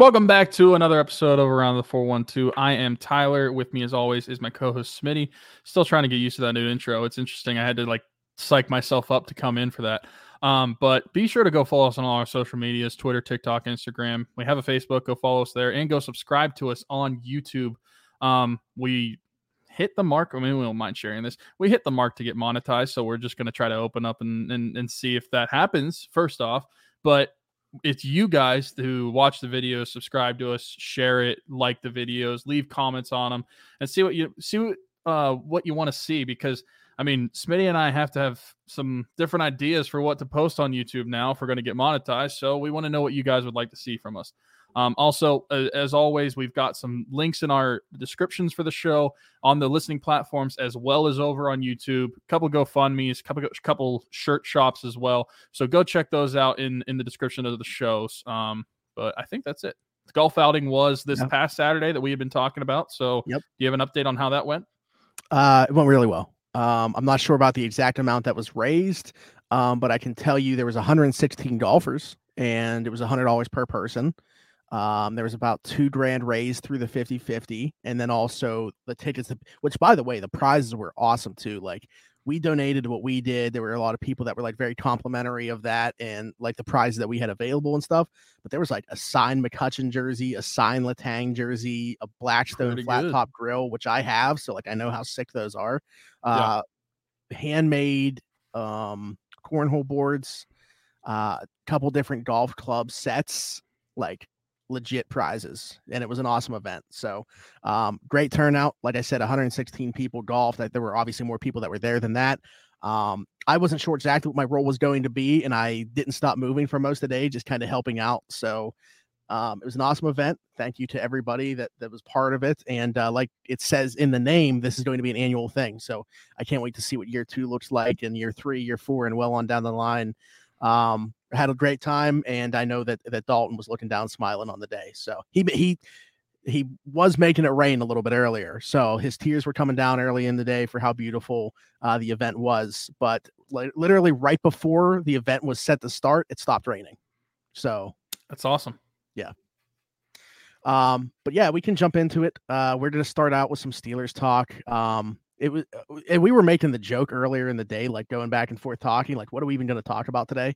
Welcome back to another episode of Around the 412. I am Tyler. With me, as always, is my co host Smitty. Still trying to get used to that new intro. It's interesting. I had to like psych myself up to come in for that. Um, but be sure to go follow us on all our social medias Twitter, TikTok, Instagram. We have a Facebook. Go follow us there and go subscribe to us on YouTube. Um, we hit the mark. I mean, we don't mind sharing this. We hit the mark to get monetized. So we're just going to try to open up and, and, and see if that happens first off. But it's you guys who watch the videos, subscribe to us, share it, like the videos, leave comments on them, and see what you see what uh, what you want to see. Because I mean, Smitty and I have to have some different ideas for what to post on YouTube now if we're going to get monetized. So we want to know what you guys would like to see from us. Um, also, uh, as always, we've got some links in our descriptions for the show on the listening platforms as well as over on YouTube. A couple GoFundmes, couple couple shirt shops as well. So go check those out in in the description of the shows. Um, but I think that's it. The golf outing was this yep. past Saturday that we had been talking about. So, yep. do you have an update on how that went? Uh, it went really well. Um, I'm not sure about the exact amount that was raised, um, but I can tell you there was 116 golfers and it was $100 per person. Um, there was about two grand raised through the 50 50. And then also the tickets, which by the way, the prizes were awesome too. Like we donated what we did. There were a lot of people that were like very complimentary of that and like the prizes that we had available and stuff. But there was like a signed McCutcheon jersey, a signed Letang jersey, a Blackstone Pretty flat good. top grill, which I have. So like I know how sick those are. Uh, yeah. handmade um cornhole boards, a uh, couple different golf club sets, like legit prizes and it was an awesome event. So um, great turnout. Like i said 116 people golfed there were obviously more people that were there than that. Um, i wasn't sure exactly what my role was going to be and i didn't stop moving for most of the day just kind of helping out. So um, it was an awesome event. Thank you to everybody that, that was part of it and uh, like it says in the name this is going to be an annual thing. So i can't wait to see what year two looks like and year three year four and well on down the line um, had a great time, and I know that that Dalton was looking down, smiling on the day. So he he he was making it rain a little bit earlier, so his tears were coming down early in the day for how beautiful uh, the event was. But li- literally right before the event was set to start, it stopped raining. So that's awesome. Yeah. Um, but yeah, we can jump into it. Uh, we're gonna start out with some Steelers talk. Um, it was uh, and we were making the joke earlier in the day like going back and forth talking like what are we even going to talk about today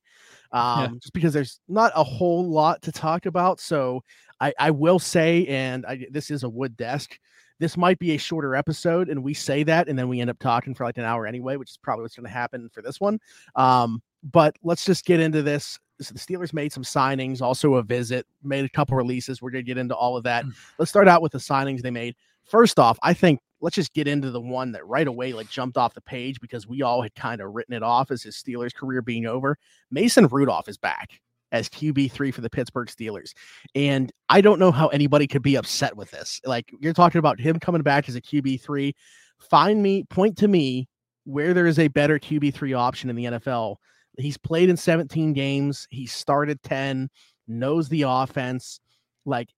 um yeah. just because there's not a whole lot to talk about so i i will say and I, this is a wood desk this might be a shorter episode and we say that and then we end up talking for like an hour anyway which is probably what's going to happen for this one um but let's just get into this so the Steelers made some signings, also a visit, made a couple releases. We're going to get into all of that. Mm. Let's start out with the signings they made. First off, I think let's just get into the one that right away like jumped off the page because we all had kind of written it off as his Steelers career being over. Mason Rudolph is back as QB3 for the Pittsburgh Steelers. And I don't know how anybody could be upset with this. Like you're talking about him coming back as a QB3. Find me, point to me where there is a better QB3 option in the NFL. He's played in 17 games, he started 10, knows the offense. Like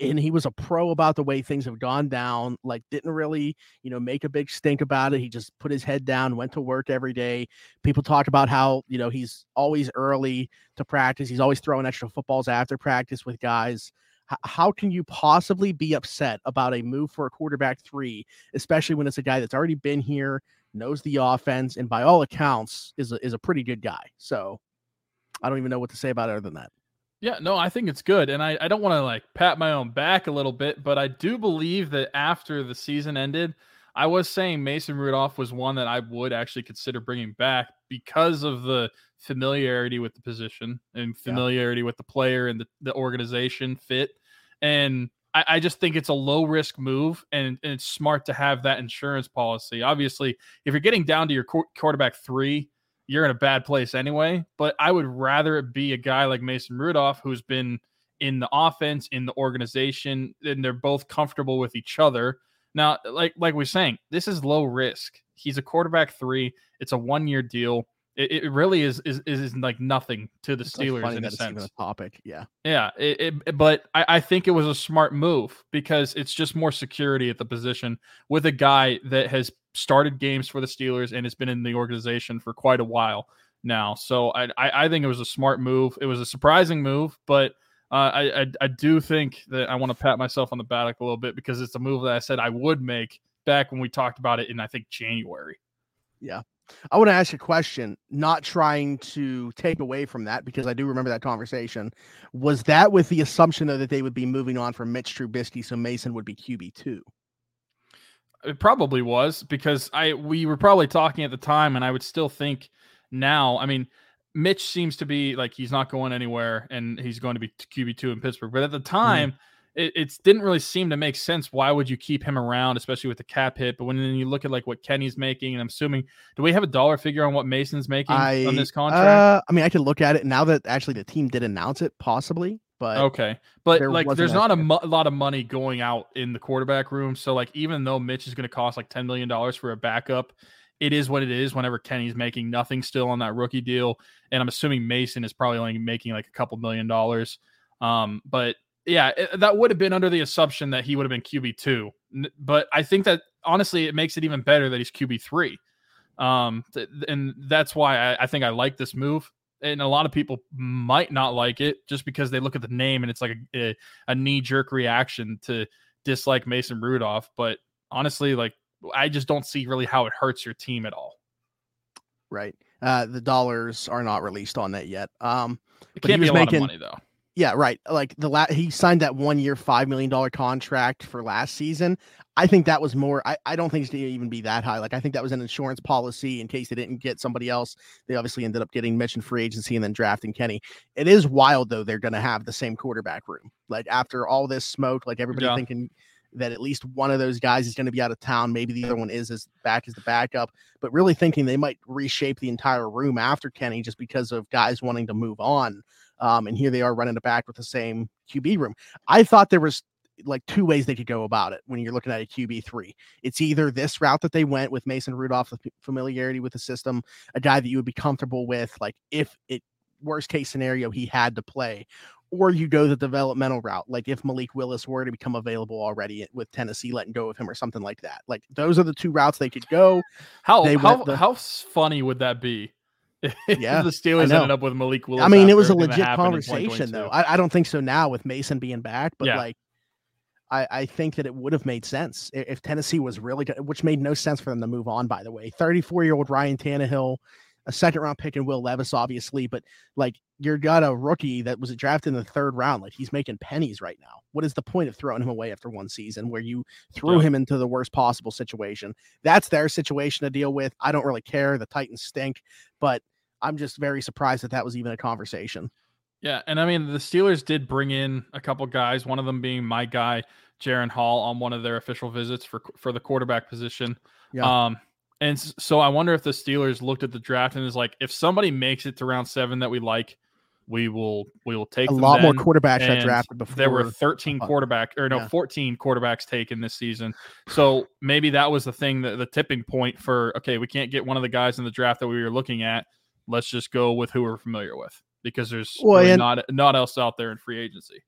and he was a pro about the way things have gone down like didn't really you know make a big stink about it. He just put his head down went to work every day. People talk about how you know he's always early to practice. He's always throwing extra footballs after practice with guys. H- how can you possibly be upset about a move for a quarterback three especially when it's a guy that's already been here knows the offense and by all accounts is a, is a pretty good guy? So i don't even know what to say about it other than that yeah, no, I think it's good. And I, I don't want to like pat my own back a little bit, but I do believe that after the season ended, I was saying Mason Rudolph was one that I would actually consider bringing back because of the familiarity with the position and familiarity yeah. with the player and the, the organization fit. And I, I, just think it's a low risk move and, and, it's smart to have that insurance policy. Obviously, if you're getting down to your qu- quarterback three, you're in a bad place anyway. But I would rather it be a guy like Mason Rudolph who's been in the offense, in the organization, and they're both comfortable with each other. Now, like like we're saying, this is low risk. He's a quarterback three. It's a one year deal. It, it really is, is is like nothing to the it's Steelers in a sense. A topic, yeah, yeah. It, it, but I, I think it was a smart move because it's just more security at the position with a guy that has started games for the Steelers and has been in the organization for quite a while now. So I, I, I think it was a smart move. It was a surprising move, but Uh, I, I I do think that I want to pat myself on the back a little bit because it's a move that I said I would make back when we talked about it in I think January. Yeah. I want to ask a question, not trying to take away from that because I do remember that conversation. Was that with the assumption though that they would be moving on from Mitch Trubisky, so Mason would be QB two? It probably was because I we were probably talking at the time, and I would still think now. I mean, Mitch seems to be like he's not going anywhere, and he's going to be QB two in Pittsburgh. But at the mm-hmm. time. Mm-hmm it, it didn't really seem to make sense. Why would you keep him around, especially with the cap hit? But when then you look at like what Kenny's making, and I'm assuming, do we have a dollar figure on what Mason's making I, on this contract? Uh, I mean, I could look at it now that actually the team did announce it, possibly. But okay, but there like, there's not a, mo- lot of money going out in the quarterback room. So like, even though Mitch is going to cost like ten million dollars for a backup, it is what it is. Whenever Kenny's making nothing still on that rookie deal, and I'm assuming Mason is probably only making like a couple million dollars. Um, but yeah, it, that would have been under the assumption that he would have been QB two, but I think that honestly, it makes it even better that he's QB three, um, th- and that's why I, I, think I like this move. And a lot of people might not like it just because they look at the name and it's like a, a, a knee jerk reaction to dislike Mason Rudolph. But honestly, like I just don't see really how it hurts your team at all. Right. Uh, the dollars are not released on that yet. Um, it can't be a making, lot of money though yeah, right. Like the la- he signed that one year, five million dollar contract for last season. I think that was more. I, I don't think it's going to even be that high. Like I think that was an insurance policy in case they didn't get somebody else. They obviously ended up getting mentioned free agency and then drafting Kenny. It is wild though. They're going to have the same quarterback room. Like after all this smoke, like everybody yeah. thinking that at least one of those guys is going to be out of town. Maybe the other one is as back as the backup, but really thinking they might reshape the entire room after Kenny just because of guys wanting to move on. Um, and here they are running it back with the same QB room. I thought there was like two ways they could go about it when you're looking at a QB three. It's either this route that they went with Mason Rudolph, the familiarity with the system, a guy that you would be comfortable with, like if it worst case scenario he had to play, or you go the developmental route, like if Malik Willis were to become available already with Tennessee letting go of him or something like that. Like those are the two routes they could go. How how, the, how funny would that be? yeah, the Steelers ended up with Malik Willis. I mean, it was a legit conversation, though. I, I, don't think so now with Mason being back, but yeah. like, I, I think that it would have made sense if Tennessee was really good, which made no sense for them to move on. By the way, thirty-four year old Ryan Tannehill, a second round pick and Will Levis, obviously, but like you're got a rookie that was drafted in the third round. Like he's making pennies right now. What is the point of throwing him away after one season where you threw yeah. him into the worst possible situation? That's their situation to deal with. I don't really care. The Titans stink, but I'm just very surprised that that was even a conversation. Yeah, and I mean the Steelers did bring in a couple guys, one of them being my guy Jaren Hall on one of their official visits for for the quarterback position. Yeah. Um and so I wonder if the Steelers looked at the draft and is like if somebody makes it to round 7 that we like, we will we will take a lot then. more quarterbacks that drafted before. There were 13 uh, quarterback or no yeah. 14 quarterbacks taken this season. So maybe that was the thing that the tipping point for okay, we can't get one of the guys in the draft that we were looking at let's just go with who we're familiar with because there's well, really not not else out there in free agency.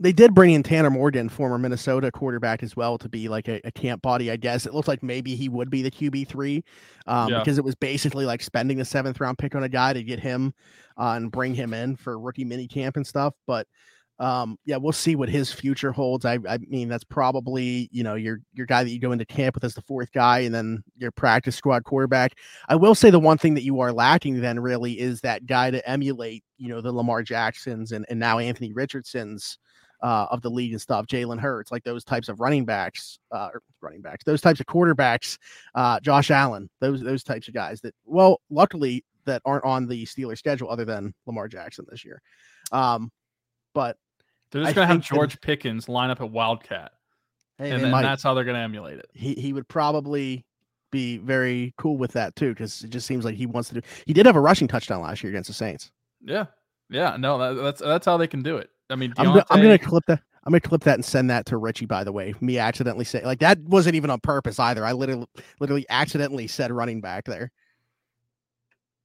They did bring in Tanner Morgan, former Minnesota quarterback, as well, to be like a, a camp body. I guess it looked like maybe he would be the QB three, um, yeah. because it was basically like spending the seventh round pick on a guy to get him uh, and bring him in for rookie mini camp and stuff. But um, yeah, we'll see what his future holds. I, I mean, that's probably you know your your guy that you go into camp with as the fourth guy, and then your practice squad quarterback. I will say the one thing that you are lacking then really is that guy to emulate, you know, the Lamar Jacksons and and now Anthony Richardsons. Uh, of the league and stuff, Jalen Hurts, like those types of running backs, uh, running backs, those types of quarterbacks, uh, Josh Allen, those those types of guys that, well, luckily that aren't on the Steelers schedule other than Lamar Jackson this year. Um, but they're just going to have George that, Pickens line up at Wildcat. Hey, and, and that's how they're going to emulate it. He he would probably be very cool with that too because it just seems like he wants to do. He did have a rushing touchdown last year against the Saints. Yeah, yeah, no, that, that's that's how they can do it. I mean, Diontae... I'm, I'm going to clip that. I'm gonna clip that and send that to Richie. By the way, me accidentally say like that wasn't even on purpose either. I literally, literally accidentally said running back there.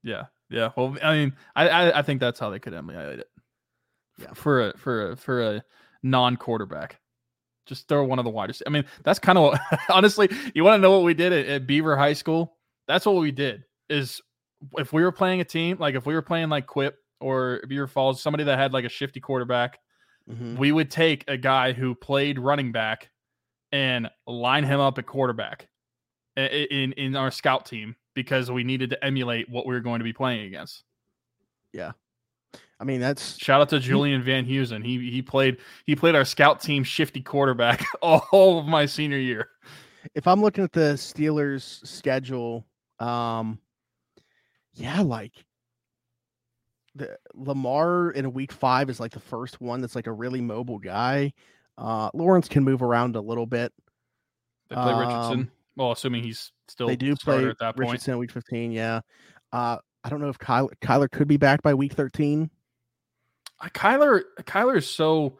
Yeah, yeah. Well, I mean, I I, I think that's how they could emulate it yeah. for a for a for a non quarterback. Just throw one of the widest. I mean, that's kind of honestly. You want to know what we did at, at Beaver High School? That's what we did. Is if we were playing a team, like if we were playing like Quip or Beaver Falls, somebody that had like a shifty quarterback, Mhm. we would take a guy who played running back and line him up at quarterback in in our scout team because we needed to emulate what we were going to be playing against. I mean, that's Shout out to Julian Van Heusen. He he played he played our scout team shifty quarterback all of my senior year. if I'm looking at the Steelers schedule, um, yeah, like the Lamar in week five is like the first one that's like a really mobile guy. Uh, Lawrence can move around a little bit. They play Richardson. Um, Well, assuming he's still they do play at that point. Richardson week 15. Yeah. Uh, I don't know if Kyler, Kyler could be back by week 13. Uh, Kyler Kyler is so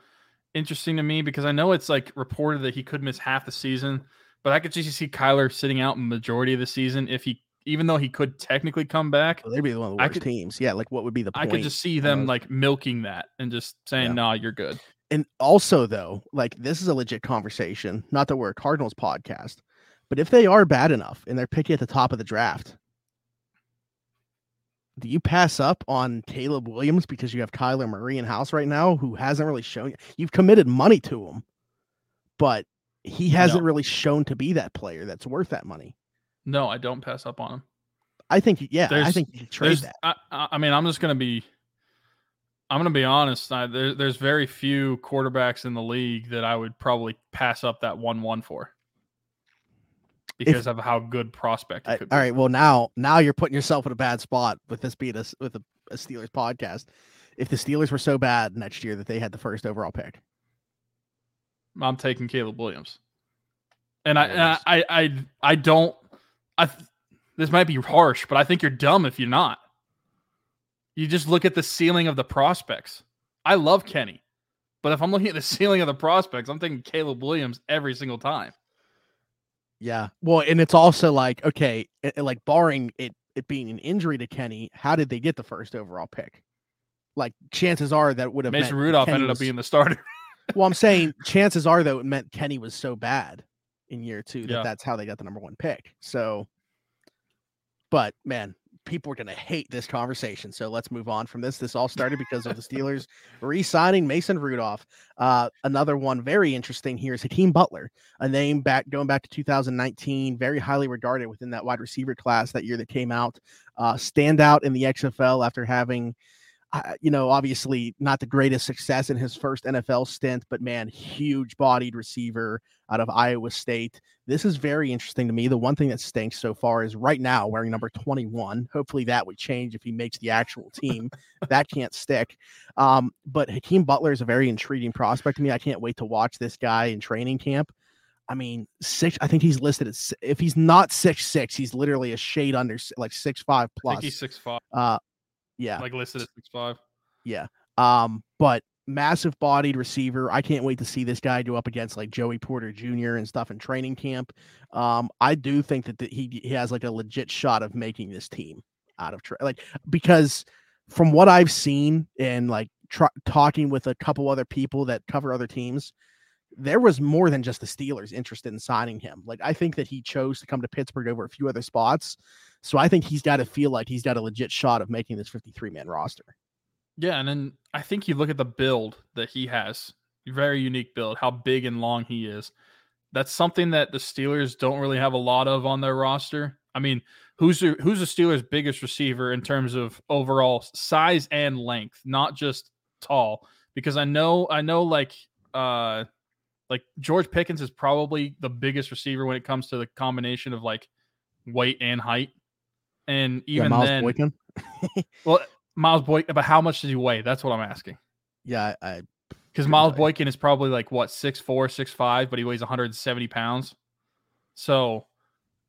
interesting to me because I know it's like reported that he could miss half the season, but I could just see Kyler sitting out majority of the season if he even though he could technically come back. They'd be one of the worst could- teams. Yeah. Like, what would be the I could just see them like milking that and just saying, Yeah. "Nah, you're good." and also though, like this is a legit conversation. Not that we're a Cardinals podcast, but if they are bad enough and they're picking at the top of the draft, do you pass up on Caleb Williams because you have Kyler Murray in house right now, who hasn't really shown you? You've committed money to him, but he hasn't No. really shown to be that player that's worth that money. No, I don't pass up on him. I think, yeah, I think you trade that. I, I mean, I'm just gonna be, I'm gonna be honest. I, there, there's very few quarterbacks in the league that I would probably pass up that one one for, because of how good prospect it I- could be. all right, well now now you're putting yourself in a bad spot with this being a with a, a Steelers podcast. If the Steelers were so bad next year that they had the first overall pick, I'm taking Caleb Williams, and I, and I, I, I, I don't. I. th- This might be harsh, but I think you're dumb if you're not. You just look at the ceiling of the prospects. I love Kenny, but if I'm looking at the ceiling of the prospects, I'm thinking Caleb Williams every single time. Yeah. Well, and it's also like, okay, it, like barring it it being an injury to Kenny, how did they get the first overall pick? Like chances are that would have Mason meant Rudolph Kenny ended was- up being the starter. Well, I'm saying chances are though it meant Kenny was so bad in year two that Yeah. that's how they got the number one pick. So, but man, people are gonna hate this conversation. So let's move on from this. This all started because of the Steelers re-signing Mason Rudolph. Uh, another one very interesting here is Hakeem Butler, a name back going back to 2019, very highly regarded within that wide receiver class that year that came out. Uh, standout in the XFL after having uh, you know, obviously not the greatest success in his first NFL stint, but man, huge bodied receiver out of Iowa State. This is very interesting to me. The one thing that stinks so far is right now wearing number 21. Hopefully that would change if he makes the actual team. that can't stick. Um, but Hakeem Butler is a very intriguing prospect to me. I can't wait to watch this guy in training camp. I mean, six. I think he's listed as if he's not six six, he's literally a shade under like six five I plus. think he's six five, uh, yeah, like listed at six five. yeah. Um, but massive bodied receiver. I can't wait to see this guy go up against like Joey Porter Jr. and stuff in training camp. Um, I do think that he he has like a legit shot of making this team out of tra- like because from what I've seen and like tr- talking with a couple other people that cover other teams, there was more than just the Steelers interested in signing him. Like I think that he chose to come to Pittsburgh over a few other spots. So I think he's got to feel like he's got a legit shot of making this 53 man roster. Yeah, and then I think you look at the build that he has, very unique build, how big and long he is. That's something that the Steelers don't really have a lot of on their roster. I mean, who's the, who's the Steelers' biggest receiver in terms of overall size and length, not just tall? Because I know I know like uh like George Pickens is probably the biggest receiver when it comes to the combination of like weight and height. And Yeah, even Miles then, Boykin. well, Miles Boykin, but how much does he weigh? That's what I'm asking. Yeah, I, Because Miles. Boykin is probably like what six four, six five, but he weighs 170 pounds. So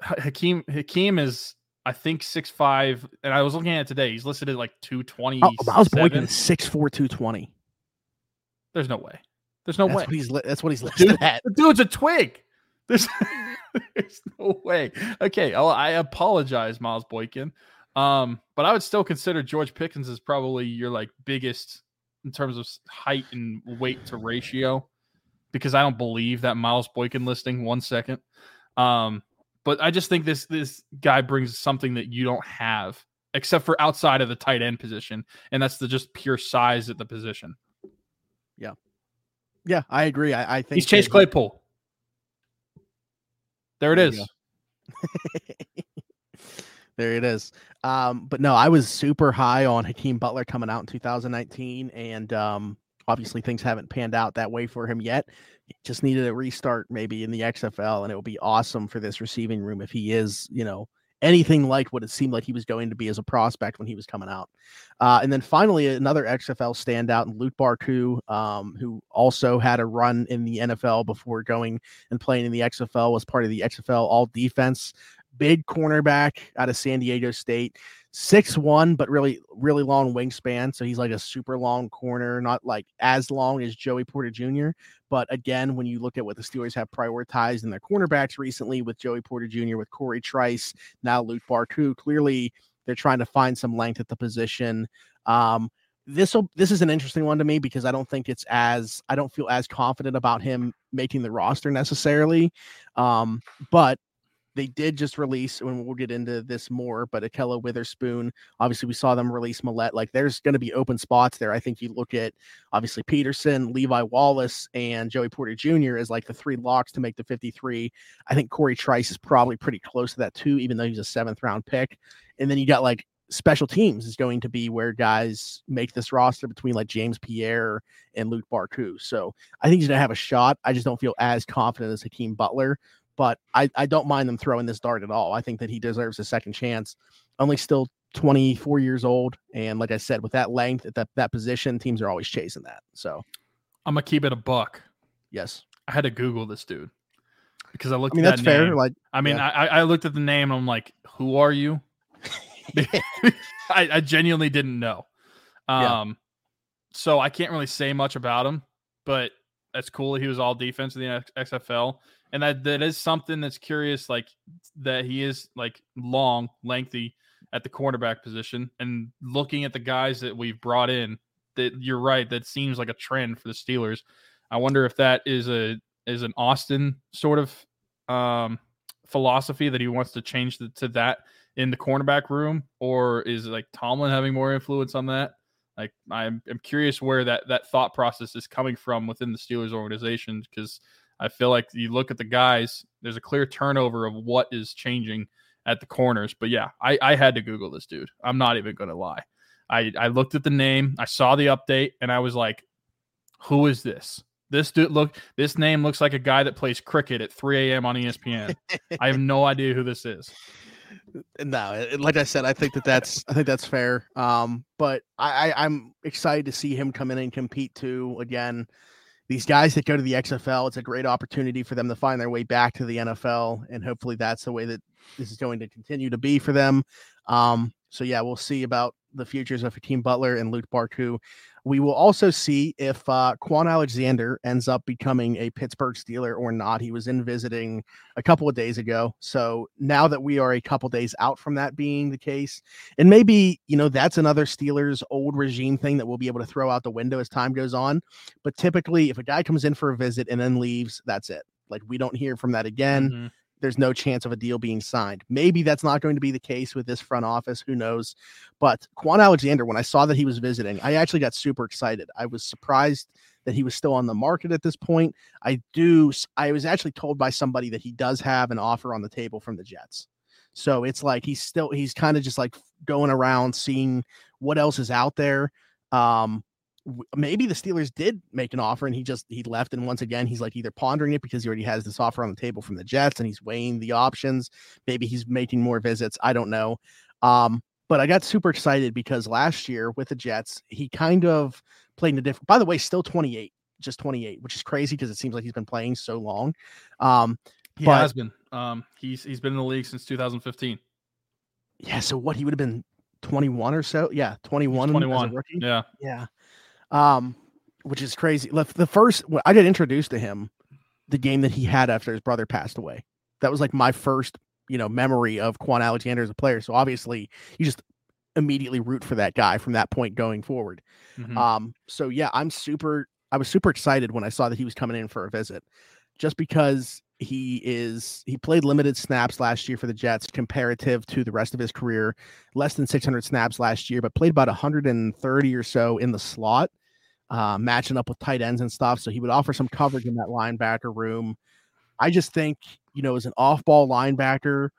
Ha- Hakeem Hakeem is I think six five, and I was looking at it today. He's listed at like 220. oh, Miles Boykin is 6'4", 220. There's no way. There's no that's way. what he's li- that's what he's listed Dude, at. The dude's a twig. There's, there's no way. Okay, I'll, I apologize, Miles Boykin. Um, but I would still consider George Pickens as probably your like biggest in terms of height and weight to ratio, because I don't believe that Miles Boykin listing. One second. Um, but I just think this this guy brings something that you don't have, except for outside of the tight end position, and that's the just pure size at the position. Yeah, I agree. I, I think he's Chase Claypool. There it There is. there it is. Um, but no, I was super high on Hakeem Butler coming out in 2019, and um, obviously things haven't panned out that way for him yet. He just needed a restart maybe in the XFL, and it would be awesome for this receiving room if he is, you know, anything like what it seemed like he was going to be as a prospect when he was coming out. Uh, and then finally, another XFL standout in Luq Barcoo, um, who also had a run in the NFL before going and playing in the XFL, was part of the XFL All Defense. Big cornerback out of San Diego State, six one, but really, really long wingspan. So he's like a super long corner, not like as long as Joey Porter Jr. But again, when you look at what the Steelers have prioritized in their cornerbacks recently with Joey Porter Jr., with Corey Trice, now Luq Barcoo, clearly they're trying to find some length at the position. Um, this will this is an interesting one to me because I don't think it's as I don't feel as confident about him making the roster necessarily. Um, but they did just release, and we'll get into this more, but Ahkello Witherspoon, obviously we saw them release Maulet. Like there's going to be open spots there. I think you look at obviously Peterson, Levi Wallace, and Joey Porter Jr. as like the three locks to make the 53. I think Corey Trice is probably pretty close to that too, even though he's a seventh round pick. And then you got like special teams is going to be where guys make this roster between like James Pierre and Luq Barcoo. So I think he's going to have a shot. I just don't feel as confident as Hakeem Butler, but I, I don't mind them throwing this dart at all. I think that he deserves a second chance. Only still 24 years old. And like I said, with that length at that, that position, teams are always chasing that. So, I'm gonna keep it a buck. yes. I had to Google this dude because I looked I mean, at that's that fair. Like, I mean, yeah. I, I looked at the name and I'm like, who are you? I, I genuinely didn't know. Yeah. Um, so I can't really say much about him, but that's cool. He was all defense in the XFL, and that that is something that's curious. Like that he is like long, lengthy at the cornerback position, and looking at the guys that we've brought in, that you're right. That seems like a trend for the Steelers. I wonder if that is a is an Austin sort of um, philosophy that he wants to change the, to that in the cornerback room, or is like Tomlin having more influence on that? Like I'm, I'm curious where that that thought process is coming from within the Steelers organization because I feel like you look at the guys, there's a clear turnover of what is changing at the corners. But yeah, I, I had to Google this dude. I'm not even gonna lie. I, I looked at the name, I saw the update, and I was like, who is this? This dude look this name looks like a guy that plays cricket at 3 a.m. on ESPN. I have no idea who this is. no, like I said, I think that that's I think that's fair. Um, but I, I I'm excited to see him come in and compete too. Again, these guys that go to the XFL, it's a great opportunity for them to find their way back to the NFL, and hopefully that's the way that this is going to continue to be for them. Um, so yeah, we'll see about the futures of Hakeem Butler and Luq Barcoo. We will also see if uh, Kwon Alexander ends up becoming a Pittsburgh Steeler or not. He was in visiting a couple of days ago. So now that we are a couple days out from that being the case, and maybe, you know, that's another Steelers old regime thing that we'll be able to throw out the window as time goes on. But typically, if a guy comes in for a visit and then leaves, that's it. Like we don't hear from that again Mhm. There's no chance of a deal being signed. Maybe that's not going to be the case with this front office. Who knows? But Kwon Alexander, when I saw that he was visiting, I actually got super excited. I was surprised that he was still on the market at this point. I do. I was actually told by somebody that he does have an offer on the table from the Jets. So it's like he's still he's kind of just like going around seeing what else is out there. Um, maybe the Steelers did make an offer and he just he left and once again he's like either pondering it because he already has this offer on the table from the Jets and he's weighing the options. Maybe he's making more visits. I don't know. Um, but I got super excited because last year with the Jets, he kind of played in a different by the way, still 28, just 28, which is crazy because it seems like he's been playing so long. Um, He But- has been. Um, he's he's been in the league since 2015. yeah, so what he would have been 21 or so. Yeah, 21, as a 21. rookie. Yeah. Yeah. Um, which is crazy. The first I got introduced to him, the game that he had after his brother passed away. That was like my first, you know, memory of Kwon Alexander as a player. So obviously, you just immediately root for that guy from that point going forward. Mhm. Um, so yeah, I'm super I was super excited when I saw that he was coming in for a visit. Just because he is he played limited snaps last year for the Jets comparative to the rest of his career, less than 600 snaps last year, but played about 130 or so in the slot. Uh, matching up with tight ends and stuff. So he would offer some coverage in that linebacker room. I just think, you know, as an off ball linebacker,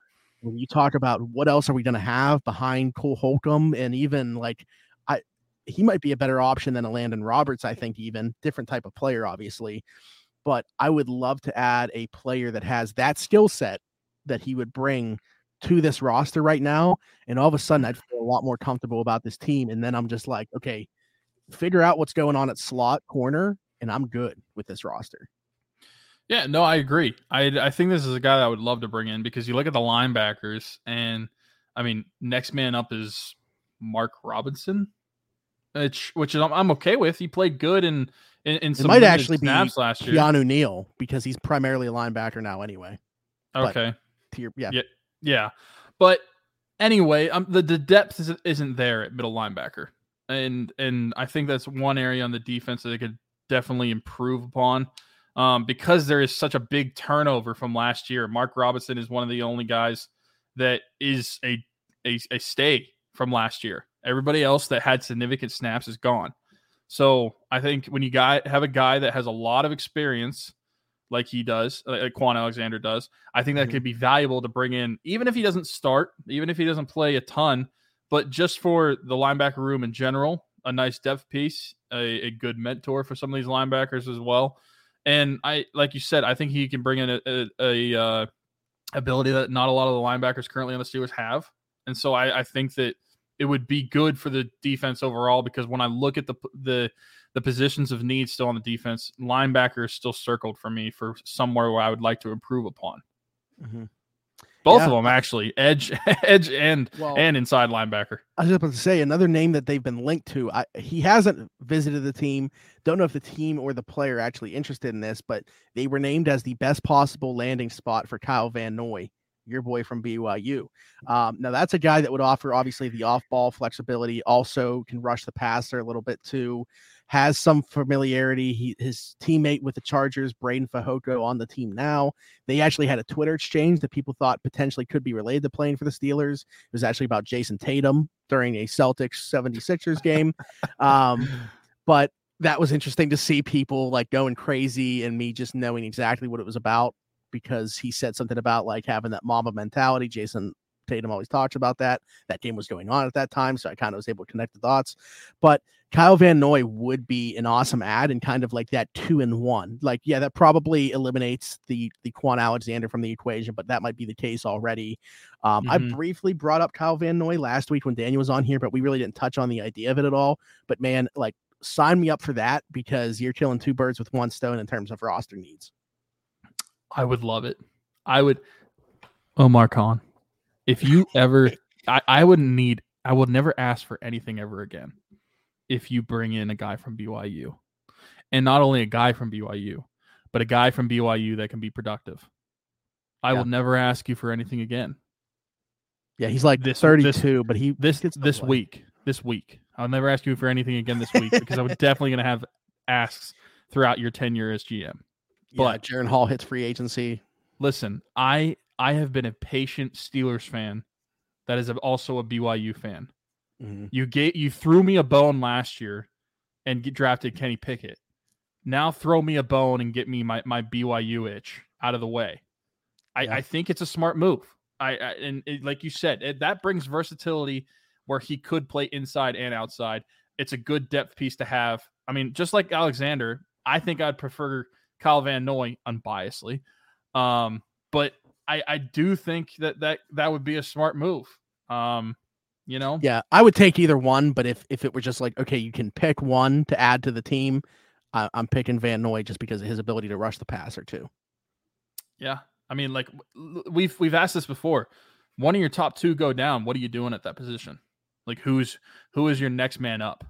when you talk about what else are we going to have behind Cole Holcomb and even like I he might be a better option than Elandon Roberts, I think, even different type of player, obviously. But I would love to add a player that has that skill set that he would bring to this roster right now. And all of a sudden I'd feel a lot more comfortable about this team. And then I'm just like, okay, figure out what's going on at slot corner, and I'm good with this roster. Yeah, no, I agree. I I think this is a guy that I would love to bring in because you look at the linebackers, and I mean, next man up is Mark Robinson, which which I'm, I'm okay with. He played good in in, in some might actually be snaps last year. Keanu Neal because he's primarily a linebacker now, anyway. Okay, your, yeah, yeah, yeah. But anyway, um, the the depth isn't, isn't there at middle linebacker, and and I think that's one area on the defense that they could definitely improve upon um, because there is such a big turnover from last year. Mark Robinson is one of the only guys that is a, a, a stay from last year. Everybody else that had significant snaps is gone. So I think when you guy have a guy that has a lot of experience, like he does, like Kwon Alexander does, I think that mm-hmm. could be valuable to bring in, even if he doesn't start, even if he doesn't play a ton, but just for the linebacker room in general, a nice depth piece, a, a good mentor for some of these linebackers as well. And I, like you said, I think he can bring in a, a, a uh, ability that not a lot of the linebackers currently on the Steelers have. And so I, I think that it would be good for the defense overall because when I look at the the the positions of need still on the defense, linebacker is still circled for me for somewhere where I would like to improve upon. Mm-hmm. Both yeah. of them actually, edge, edge, and well, and inside linebacker. I was about to say another name that they've been linked to. I, he hasn't visited the team. Don't know if the team or the player actually interested in this, but they were named as the best possible landing spot for Kyle Van Noy, your boy from BYU. Um, now that's a guy that would offer obviously the off-ball flexibility. Also can rush the passer a little bit too has some familiarity. He, his teammate with the Chargers, Breiden Fehoko, on the team now. They actually had a Twitter exchange that people thought potentially could be related to playing for the Steelers. It was actually about Jayson Tatum during a Celtics 76ers game. um, but that was interesting to see people like going crazy and me just knowing exactly what it was about because he said something about like having that mama mentality. Jayson Tatum always talks about that. That game was going on at that time, so I kind of was able to connect the dots. But Kyle Van Noy would be an awesome ad and kind of like that two in one. Like, yeah, that probably eliminates the the Kwon Alexander from the equation, but that might be the case already. Um, mm-hmm. I briefly brought up Kyle Van Noy last week when Daniel was on here, but we really didn't touch on the idea of it at all. But man, like, sign me up for that because you're killing two birds with one stone in terms of roster needs. I would love it. I would. Omar Khan, if you ever, I, I wouldn't need. I would never ask for anything ever again if you bring in a guy from BYU. And not only a guy from BYU, but a guy from BYU that can be productive. I yeah. will never ask you for anything again. Yeah, he's like this 32, this, but he this this play. week, this week. I'll never ask you for anything again this week because I was definitely going to have asks throughout your tenure as GM. But yeah, Jaren Hall hits free agency. Listen, I I have been a patient Steelers fan that is also a BYU fan. Mm-hmm. You gave you threw me a bone last year and get drafted Kenny Pickett. Now throw me a bone and get me my, my BYU itch out of the way. I, yeah. I think it's a smart move. I, I and it, like you said, it, that brings versatility where he could play inside and outside. It's a good depth piece to have. I mean, just like Alexander, I think I'd prefer Kyle Van Noy unbiasedly. Um, but I, I do think that that that would be a smart move. Um, you know? Yeah, I would take either one, but if if it were just like okay, you can pick one to add to the team, I, I'm picking Van Noy just because of his ability to rush the passer too. Yeah, I mean, like we've we've asked this before. One of your top two go down. What are you doing at that position? Like who's who is your next man up?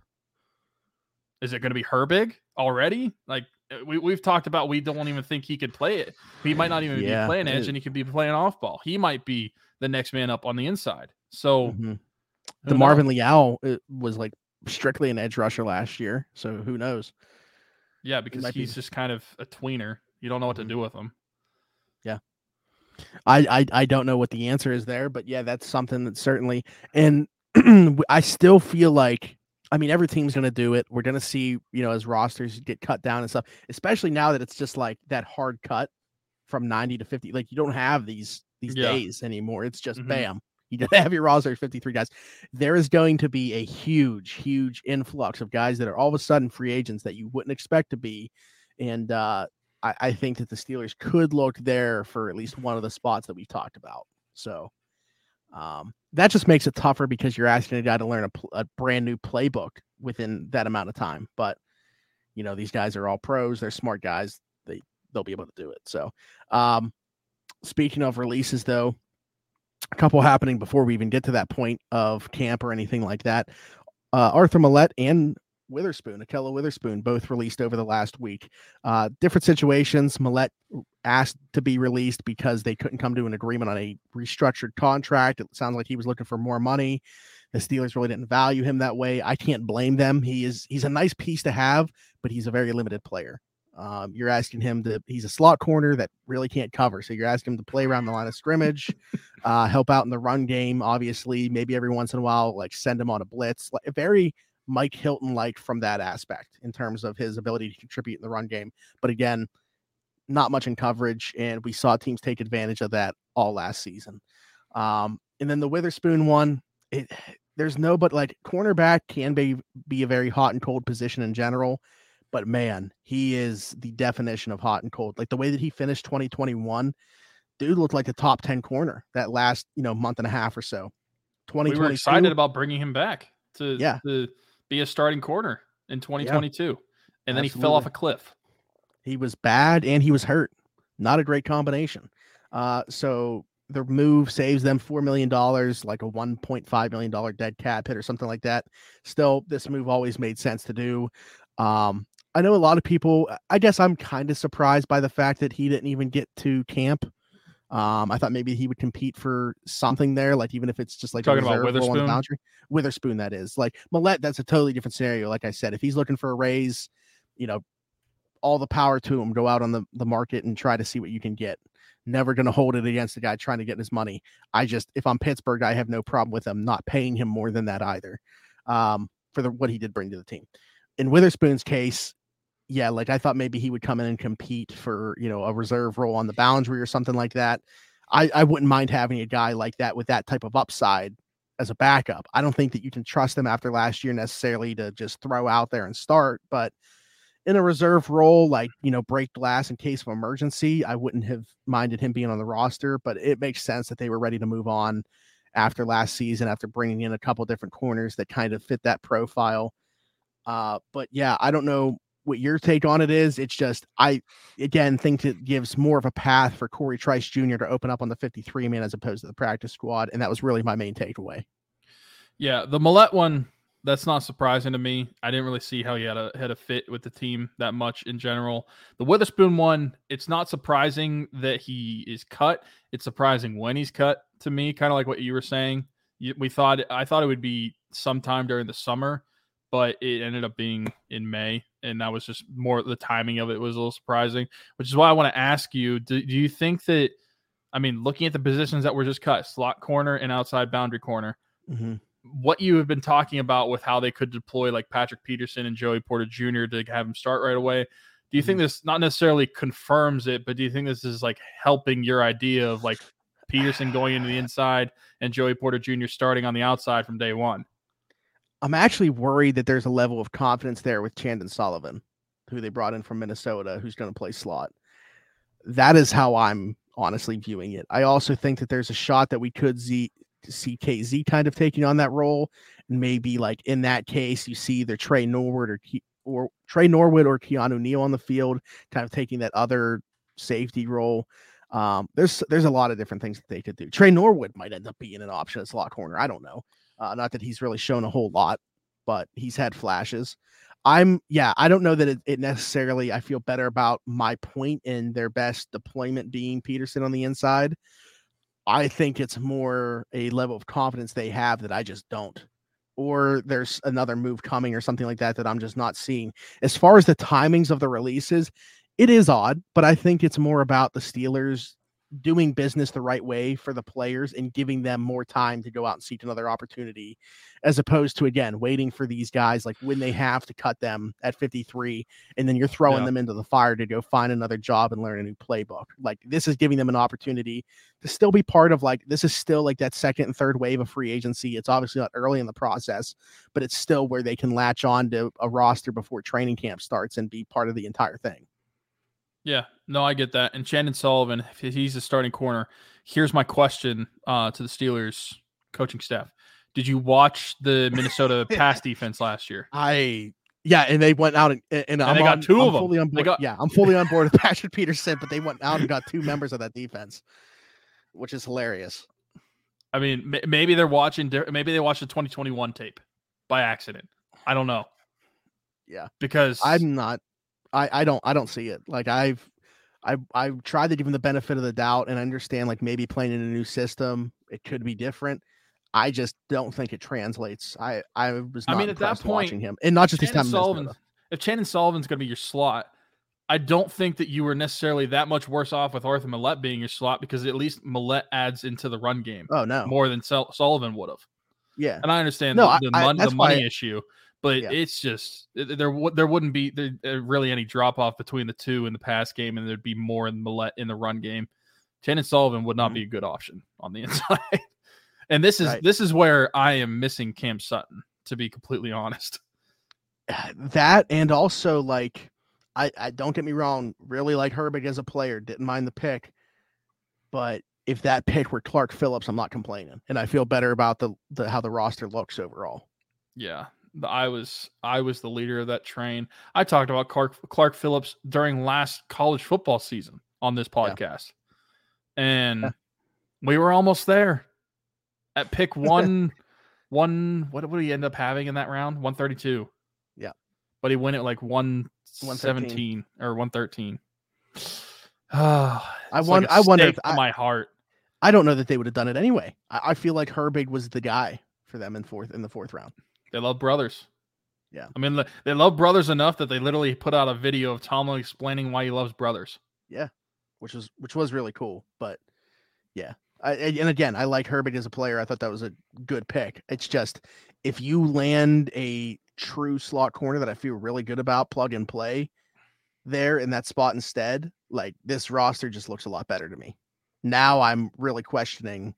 Is it going to be Herbig already? Like uh, we we've talked about, we don't even think he could play it. He might not even yeah, be playing edge, and he could be playing off ball. He might be the next man up on the inside. So mm-hmm DeMarvin Leal uh, was like strictly an edge rusher last year, so who knows? Yeah, because he's be... just kind of a tweener. You don't know what to mm-hmm. do with him. Yeah. I, I I don't know what the answer is there, but yeah, that's something that certainly and I still feel like I mean, every team's going to do it. We're going to see, you know, as rosters get cut down and stuff, especially now that it's just like that hard cut from 90 to 50. Like you don't have these these yeah. days anymore. It's just mm-hmm. bam. You don't have your roster 53 guys. There is going to be a huge, huge influx of guys that are all of a sudden free agents that you wouldn't expect to be. And uh, I, I think that the Steelers could look there for at least one of the spots that we talked about. So um, that just makes it tougher because you're asking a guy to learn a, a, brand new playbook within that amount of time. But you know, these guys are all pros. They're smart guys. They they'll be able to do it. So, um, speaking of releases, though, a couple happening before we even get to that point of camp or anything like that. Uh, Arthur Maulet and Witherspoon, Ahkello Witherspoon, both released over the last week. Uh, different situations. Maulet asked to be released because they couldn't come to an agreement on a restructured contract. It sounds like he was looking for more money. The Steelers really didn't value him that way. I can't blame them. He is he's a nice piece to have, but he's a very limited player. Um, you're asking him to he's a slot corner that really can't cover. So you're asking him to play around the line of scrimmage, uh, help out in the run game, obviously, maybe every once in a while, like send him on a blitz. Like very Mike Hilton like from that aspect in terms of his ability to contribute in the run game. But again, not much in coverage, and we saw teams take advantage of that all last season. Um, and then the Witherspoon one, it there's no but like cornerback can be be a very hot and cold position in general, but man, he is the definition of hot and cold. Like the way that he finished 2021, dude looked like a top 10 corner that last you know month and a half or so. 2022, we were excited about bringing him back to yeah. to be a starting corner in 2022. Yeah, and then absolutely. he fell off a cliff. He was bad and he was hurt. Not a great combination. Uh, so the move saves them $4 million, like a $1.5 million dead cap hit or something like that. Still, this move always made sense to do. Um, I know a lot of people, I guess I'm kind of surprised by the fact that he didn't even get to camp. Um, I thought maybe he would compete for something there, like even if it's just like talking about Witherspoon. boundary. Witherspoon, that is like Maulet. That's a totally different scenario. Like I said, if he's looking for a raise, you know, all the power to him. Go out on the, the market and try to see what you can get. Never going to hold it against the guy trying to get his money. I just, if I'm Pittsburgh, I have no problem with them not paying him more than that either, um, for the what he did bring to the team. In Witherspoon's case, yeah, like I thought maybe he would come in and compete for, you know, a reserve role on the boundary or something like that. I, I wouldn't mind having a guy like that with that type of upside as a backup. I don't think that you can trust him after last year necessarily to just throw out there and start, but in a reserve role, like, you know, break glass in case of emergency, I wouldn't have minded him being on the roster, but it makes sense that they were ready to move on after last season, after bringing in a couple different corners that kind of fit that profile. Uh, but yeah, I don't know what your take on it is. It's just I again think it gives more of a path for Corey Trice Jr. to open up on the 53 man as opposed to the practice squad, and that was really my main takeaway. Yeah, the Maulet one that's not surprising to me. I didn't really see how he had a had a fit with the team that much in general. The Witherspoon one, it's not surprising that he is cut. It's surprising when he's cut to me, kind of like what you were saying. We thought I thought it would be sometime during the summer, but it ended up being in May and that was just more the timing of it was a little surprising, which is why I want to ask you: do, do you think that? I mean, looking at the positions that were just cut, slot corner and outside boundary corner, mm-hmm. what you have been talking about with how they could deploy like Patrick Peterson and Joey Porter Jr. to have him start right away. Do you mm-hmm. think this not necessarily confirms it, but do you think this is like helping your idea of like Peterson going into the inside and Joey Porter Jr. starting on the outside from day one? I'm actually worried that there's a level of confidence there with Chandon Sullivan, who they brought in from Minnesota, who's going to play slot. That is how I'm honestly viewing it. I also think that there's a shot that we could see, see Kazee kind of taking on that role. And maybe like in that case, you see either Tre Norwood or or Tre Norwood or Keanu Neal on the field, kind of taking that other safety role. Um, there's there's a lot of different things that they could do. Tre Norwood might end up being an option at slot corner. I don't know. Uh, not that he's really shown a whole lot, but he's had flashes. I'm yeah, I don't know that it, it, necessarily I feel better about my point in their best deployment being Peterson on the inside. I think it's more a level of confidence they have that I just don't. Or there's another move coming or something like that that I'm just not seeing. As far as the timings of the releases, it is odd, but I think it's more about the Steelers doing business the right way for the players and giving them more time to go out and seek another opportunity as opposed to again waiting for these guys like when they have to cut them at 53 and then you're throwing yeah. them into the fire to go find another job and learn a new playbook. Like this is giving them an opportunity to still be part of like this is still like that second and third wave of free agency. It's obviously not early in the process but it's still where they can latch on to a roster before training camp starts and be part of the entire thing yeah, no, I get that. And Chandon Sullivan, he's a starting corner, here's my question uh, to the Steelers coaching staff: Did you watch the Minnesota pass defense last year? I yeah, and they went out and, and, and they got on, 2 I'm of them. Fully on board, got... Yeah, I'm fully on board with Patrick Peterson, but they went out and got two members of that defense, which is hilarious. I mean, maybe they're watching. Maybe they watched the 2021 tape by accident. I don't know. Yeah, because I'm not I I don't I don't see it. Like I've I I've tried to give him the benefit of the doubt and understand like maybe playing in a new system it could be different. I just don't think it translates. I I was I mean at that point watching him and not just time. Sullivan, if Chandon Sullivan's going to be your slot, I don't think that you were necessarily that much worse off with Arthur Maulet being your slot because at least Maulet adds into the run game. Oh no, more than Sullivan would have. Yeah, and I understand no, the, the, I, mon- the money issue, but yeah. it's just there there wouldn't be there, really any drop off between the two in the pass game, and there'd be more in the in the run game. Chandon Sullivan would not mm-hmm. be a good option on the inside, and this is right. this is where I am missing Cam Sutton to be completely honest. That and also like I, I don't get me wrong, really like Herbig as a player, didn't mind the pick, but if that pick were Clark Phillips, I'm not complaining, and I feel better about the, the how the roster looks overall. Yeah, I was I was the leader of that train. I talked about Clark Clark Phillips during last college football season on this podcast, yeah. and yeah. we were almost there at pick one. one what would he end up having in that round? One thirty two. Yeah, but he went at like one seventeen or one thirteen. I won. Like I wonder. I, my heart. I don't know that they would have done it anyway. I, I feel like Herbig was the guy for them in fourth in the fourth round. They love brothers. Yeah. I mean, they love brothers enough that they literally put out a video of Tomlin explaining why he loves brothers. Yeah. Which was which was really cool, but yeah. I, and again, I like Herbig as a player. I thought that was a good pick. It's just if you land a true slot corner that I feel really good about, plug and play there in that spot instead, like this roster just looks a lot better to me. Now I'm really questioning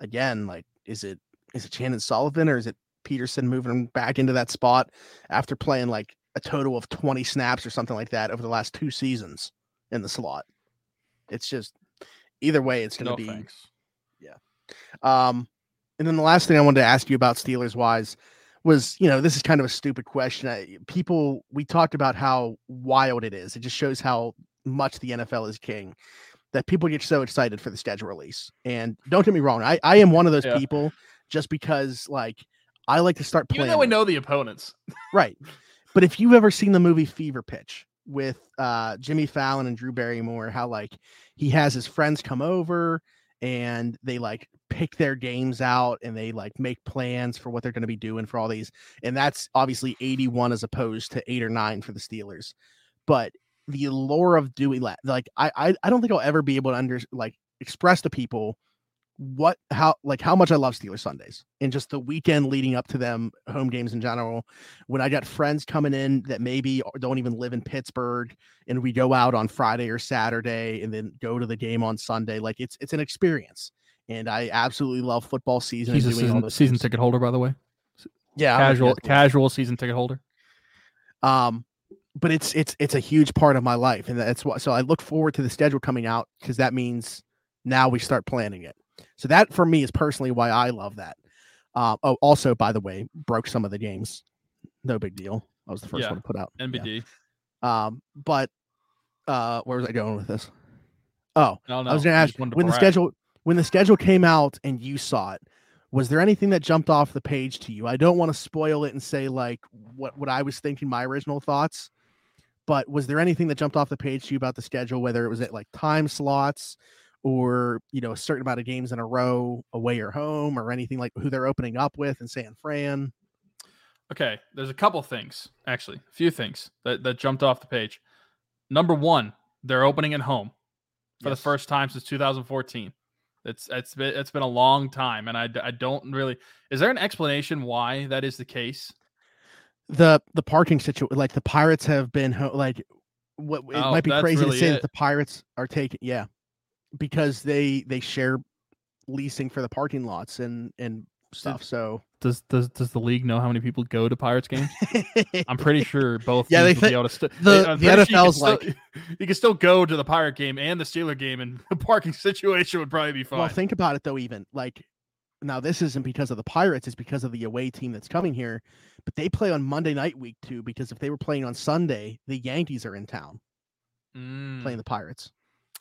again, like, is it is it Chandon Sullivan or is it Peterson moving back into that spot after playing like a total of 20 snaps or something like that over the last two seasons in the slot. It's just either way, it's going to no, be. Thanks. Yeah. Um, and then the last thing I wanted to ask you about Steelers wise was, you know, this is kind of a stupid question. I, people, we talked about how wild it is. It just shows how much the NFL is king that people get so excited for the schedule release. And don't get me wrong, I, I am one of those yeah. people just because like I like to start playing. Even though we know the opponents, right? But if you've ever seen the movie Fever Pitch with uh, Jimmy Fallon and Drew Barrymore, how like he has his friends come over and they like pick their games out and they like make plans for what they're going to be doing for all these, and that's obviously eighty one as opposed to eight or nine for the Steelers, but the lore of doing that, like I, I I don't think I'll ever be able to under like express to people what how like how much I love Steelers Sundays and just the weekend leading up to them home games in general. When I got friends coming in that maybe don't even live in Pittsburgh and we go out on Friday or Saturday and then go to the game on Sunday, like it's it's an experience. And I absolutely love football season. He's a season, season ticket holder, by the way. Yeah, casual casual season ticket holder. Um, but it's it's it's a huge part of my life, and that's what. So I look forward to the schedule coming out because that means now we start planning it so that for me is personally why I love that. Uh, oh, also, by the way, broke some of the games. No big deal. I was the first yeah, one to put out NBD. Yeah. Um, but uh, where was I going with this? Oh, no, no, I was going to ask when the schedule when the schedule came out and you saw it. Was there anything that jumped off the page to you? I don't want to spoil it and say like what what I was thinking, my original thoughts. But was there anything that jumped off the page to you about the schedule? Whether it was at like time slots, or you know a certain amount of games in a row away or home or anything like who they're opening up with in San Fran. Okay, there's a couple things actually, a few things that that jumped off the page. Number one, they're opening at home, for Yes. the first time since 2014. It's it's been it's been a long time, and I, I don't really. Is there an explanation why that is the case? the the parking situation like the pirates have been ho- like what it Oh, might be crazy really to say it. that the pirates are taking yeah because they they share leasing for the parking lots and and stuff so Does does does the league know how many people go to Pirates games? I'm pretty sure both. Yeah, they be able to st- the- the pretty sure you NFL's can still- you can still go to the Pirate game and the Steeler game, and the parking situation would probably be fine. well think about it though even like now this isn't because of the pirates it's because of the away team that's coming here but they play on monday night week two because if they were playing on sunday the yankees are in town Mm, playing the pirates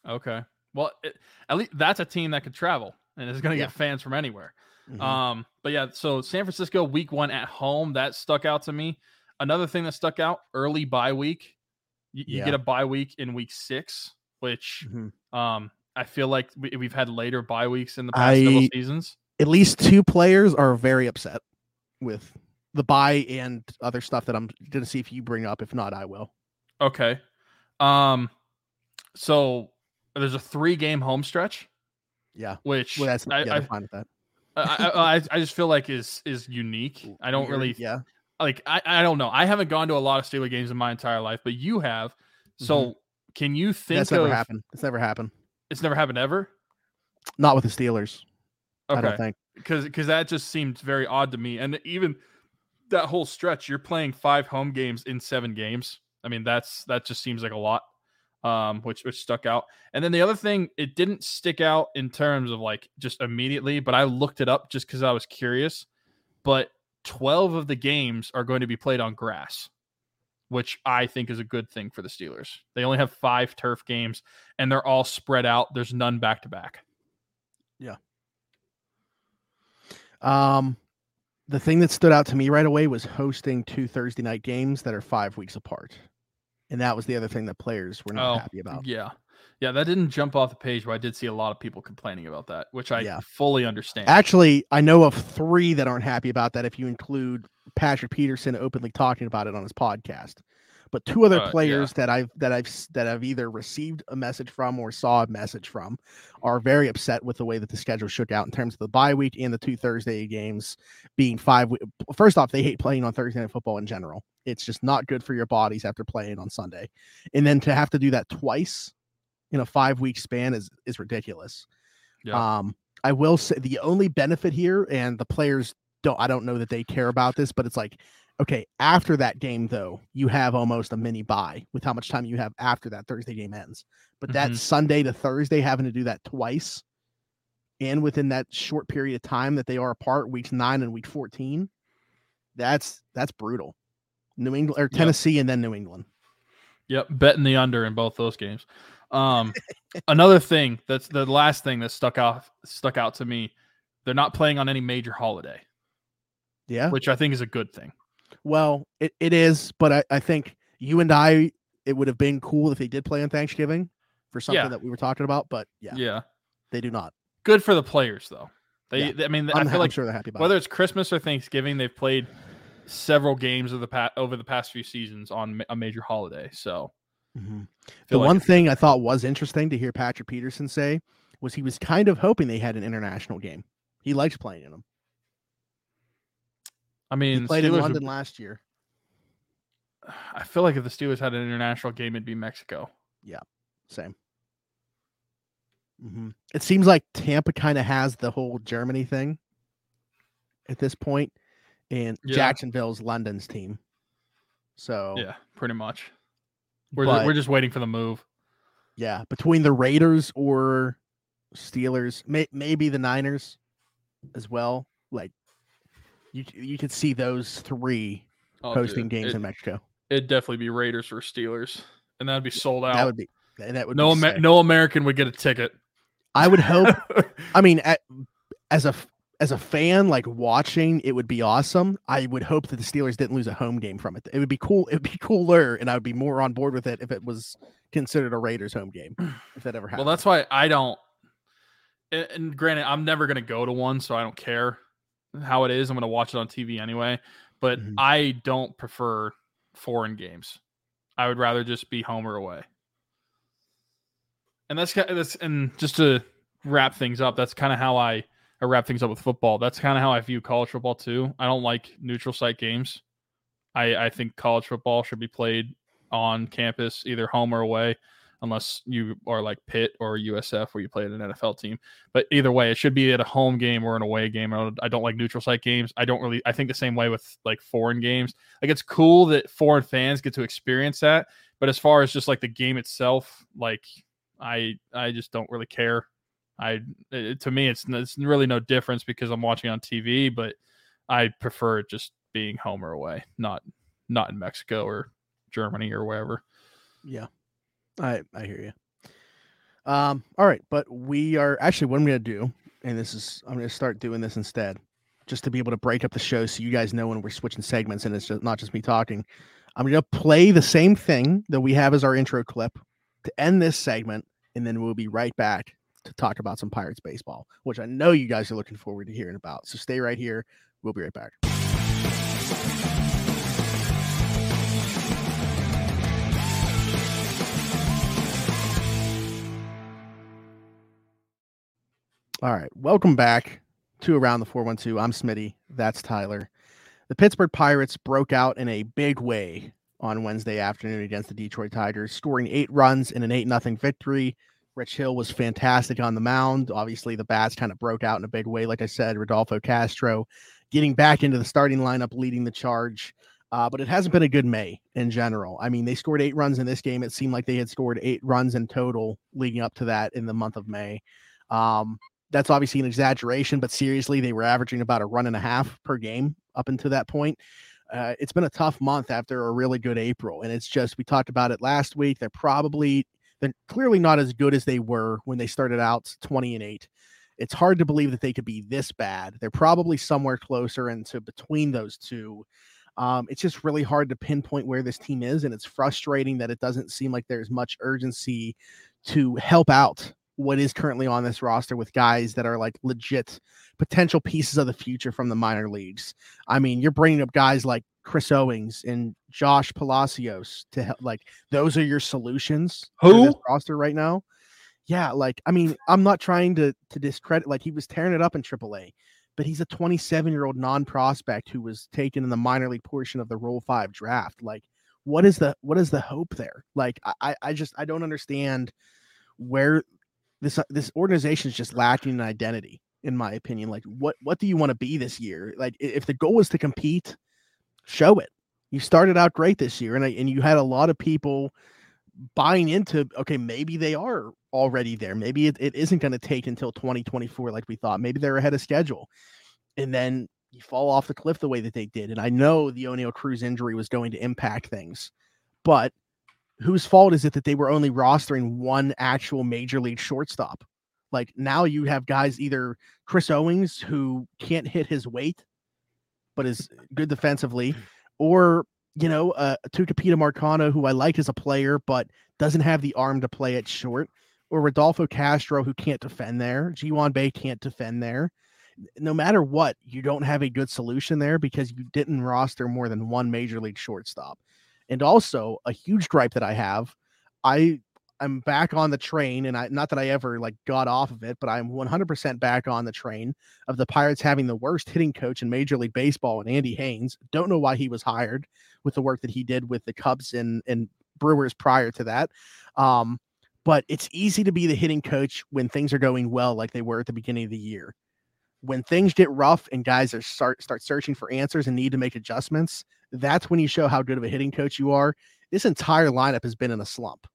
okay. Well, it, at least that's a team that could travel and is going to Yeah. get fans from anywhere. Mhm. Um, but yeah, so San Francisco week one at home that stuck out to me. Another thing that stuck out early bye week. You, you get a bye week in week six, which Mhm. um I feel like we, we've had later bye weeks in the past several I- seasons. at least two players are very upset with the buy and other stuff that I'm going to see if you bring up. If not, I will. Okay. Um, so there's a three game home stretch, Yeah. which Well, that's I, yeah, I, I'm fine with that. I, I, I just feel like is is unique. I don't really Yeah. like I, I don't know. I haven't gone to a lot of Steeler games in my entire life, but you have. So can you think Mm-hmm. That's never of happened. It's never happened. it's never happened ever? Not with the Steelers. I don't Okay. think. Because because that just seemed very odd to me. And even that whole stretch, you're playing five home games in seven games. I mean, that's that just seems like a lot. Um, which which stuck out. And then the other thing, it didn't stick out in terms of like just immediately, but I looked it up just because I was curious. But 12 of the games are going to be played on grass, which I think is a good thing for the Steelers. They only have five turf games and they're all spread out. There's none back to back. Yeah. Um, the thing that stood out to me right away was hosting two Thursday night games that are five weeks apart, and that was the other thing that players were not Oh, happy about. Yeah. Yeah, that didn't jump off the page, but I did see a lot of people complaining about that, which I Yeah. fully understand. Actually, I know of three that aren't happy about that. If you include Patrick Peterson openly talking about it on his podcast, but two other Uh, yeah. players that I've that I've that I've either received a message from or saw a message from are very upset with the way that the schedule shook out in terms of the bye week and the two Thursday games being five. First off, they hate playing on Thursday night football in general. It's just not good for your bodies after playing on Sunday, and then to have to do that twice in a five week span is is ridiculous. Yeah. Um, I will say the only benefit here, and the players don't, I don't know that they care about this, but it's like, okay, after that game, though, you have almost a mini buy with how much time you have after that Thursday game ends. But that Mhm. Sunday to Thursday, having to do that twice and within that short period of time that they are apart, weeks nine and week 14, that's that's brutal. New England or Tennessee and then New England. Yep, betting the under in both those games. Um, another thing that's the last thing that stuck out stuck out to me. They're not playing on any major holiday, Yeah. which I think is a good thing. Well, it, it is, but I, I think you and I, it would have been cool if they did play on Thanksgiving for something Yeah. that we were talking about, but yeah, Yeah, they do not. good for the players though. They, Yeah. they- I mean, I'm, I feel I'm like sure they're happy about whether it. it's Christmas or Thanksgiving, they've played several games of the past over the past few seasons on a major holiday. So Mhm. The like one thing I thought was interesting to hear Patrick Peterson say was he was kind of hoping they had an international game. He likes playing in them. I He mean, played in Steelers would- London last year. I feel like if the Steelers had an international game, it'd be Mexico. Yeah, same. hmm It seems like Tampa kind of has the whole Germany thing at this point, and Yeah. Jacksonville's London's team. So Yeah, pretty much. We're but- we're just waiting for the move. Yeah, between the Raiders or Steelers, may, maybe the Niners as well. Like you, you could see those three Oh, hosting dude, games it, in Mexico. It'd definitely be Raiders or Steelers, and that'd be sold out. That would be that would no, be Amer- no American would get a ticket. I would hope. I mean, at, as a as a fan, like watching, it would be awesome. I would hope that the Steelers didn't lose a home game from it. It would be cool. It would be cooler, and I would be more on board with it if it was considered a Raiders home game. If that ever happened. well, that's why I don't. And, granted, I'm never gonna go to one, so I don't care how it is. I'm gonna watch it on TV anyway. But Mhm. I don't prefer foreign games. I would rather just be home or away. and that's that's and just to wrap things up, that's kind of how I I wrap things up with football. That's kind of how I view college football too. I don't like neutral site games. I I think college football should be played on campus, either home or away, unless you are like Pitt or USF where you play at an NFL team. But either way, it should be at a home game or an away game. I don't, I don't like neutral site games. I don't really. I think the same way with like foreign games. Like it's cool that foreign fans get to experience that, but as far as just like the game itself, like I I just don't really care. I it, to me it's it's really no difference because I'm watching on TV, but I prefer it just being home or away, not not in Mexico or Germany or wherever. Yeah, I I hear you. Um, all right, but we are actually what I'm gonna do, and this is I'm gonna start doing this instead, just to be able to break up the show so you guys know when we're switching segments and it's just not just me talking. I'm gonna play the same thing that we have as our intro clip to end this segment, and then we'll be right back to talk about some Pirates baseball, which I know you guys are looking forward to hearing about. So stay right here. We'll be right back. All right. Welcome back to Around the 412. I'm Smitty. That's Tyler. The Pittsburgh Pirates broke out in a big way on Wednesday afternoon against the Detroit Tigers, scoring eight runs in an 8 0 victory. Rich Hill was fantastic on the mound. Obviously, the bats kind of broke out in a big way. Like I said, Rodolfo Castro getting back into the starting lineup, leading the charge. Uh, but it hasn't been a good May in general. I mean, they scored eight runs in this game. It seemed like they had scored eight runs in total leading up to that in the month of May. Um, that's obviously an exaggeration, but seriously, they were averaging about a run and a half per game up until that point. Uh, it's been a tough month after a really good April, and it's just we talked about it last week. They're probably they're clearly not as good as they were when they started out 20 and 8. It's hard to believe that they could be this bad. They're probably somewhere closer into between those two. Um, it's just really hard to pinpoint where this team is, and it's frustrating that it doesn't seem like there's much urgency to help out what is currently on this roster with guys that are like legit potential pieces of the future from the minor leagues. I mean, you're bringing up guys like Chris Owings and Josh Palacios to help. Like, those are your solutions. Who roster right now? Yeah, like I mean, I'm not trying to to discredit. Like he was tearing it up in AAA, but he's a 27 year old non prospect who was taken in the minor league portion of the Rule Five draft. Like, what is the what is the hope there? Like, I I just I don't understand where this uh, this organization is just lacking an identity in my opinion like what what do you want to be this year? Like if the goal is to compete show it. You started out great this year and I, and you had a lot of people buying into okay maybe they are already there. Maybe it, it isn't going to take until 2024 like we thought. Maybe they're ahead of schedule. And then you fall off the cliff the way that they did. And i know the Oneil Cruz injury was going to impact things but whose fault is it that they were only rostering one actual major league shortstop? Like now you have guys either Chris Owings who can't hit his weight, but is good defensively, or you know, uh, Tucupita Marcano, who I like as a player, but doesn't have the arm to play at short, or Rodolfo Castro, who can't defend there. Ji-hwan Bae can't defend there. No matter what, you don't have a good solution there because you didn't roster more than one major league shortstop. And also a huge gripe that I have, I I'm back on the train, and I not that I ever like got off of it, but I'm 100% back on the train of the Pirates having the worst hitting coach in Major League Baseball, and Andy Haines. Don't know why he was hired with the work that he did with the Cubs and and Brewers prior to that. Um, but it's easy to be the hitting coach when things are going well, like they were at the beginning of the year. When things get rough and guys are start start searching for answers and need to make adjustments, that's when you show how good of a hitting coach you are. This entire lineup has been in a slump.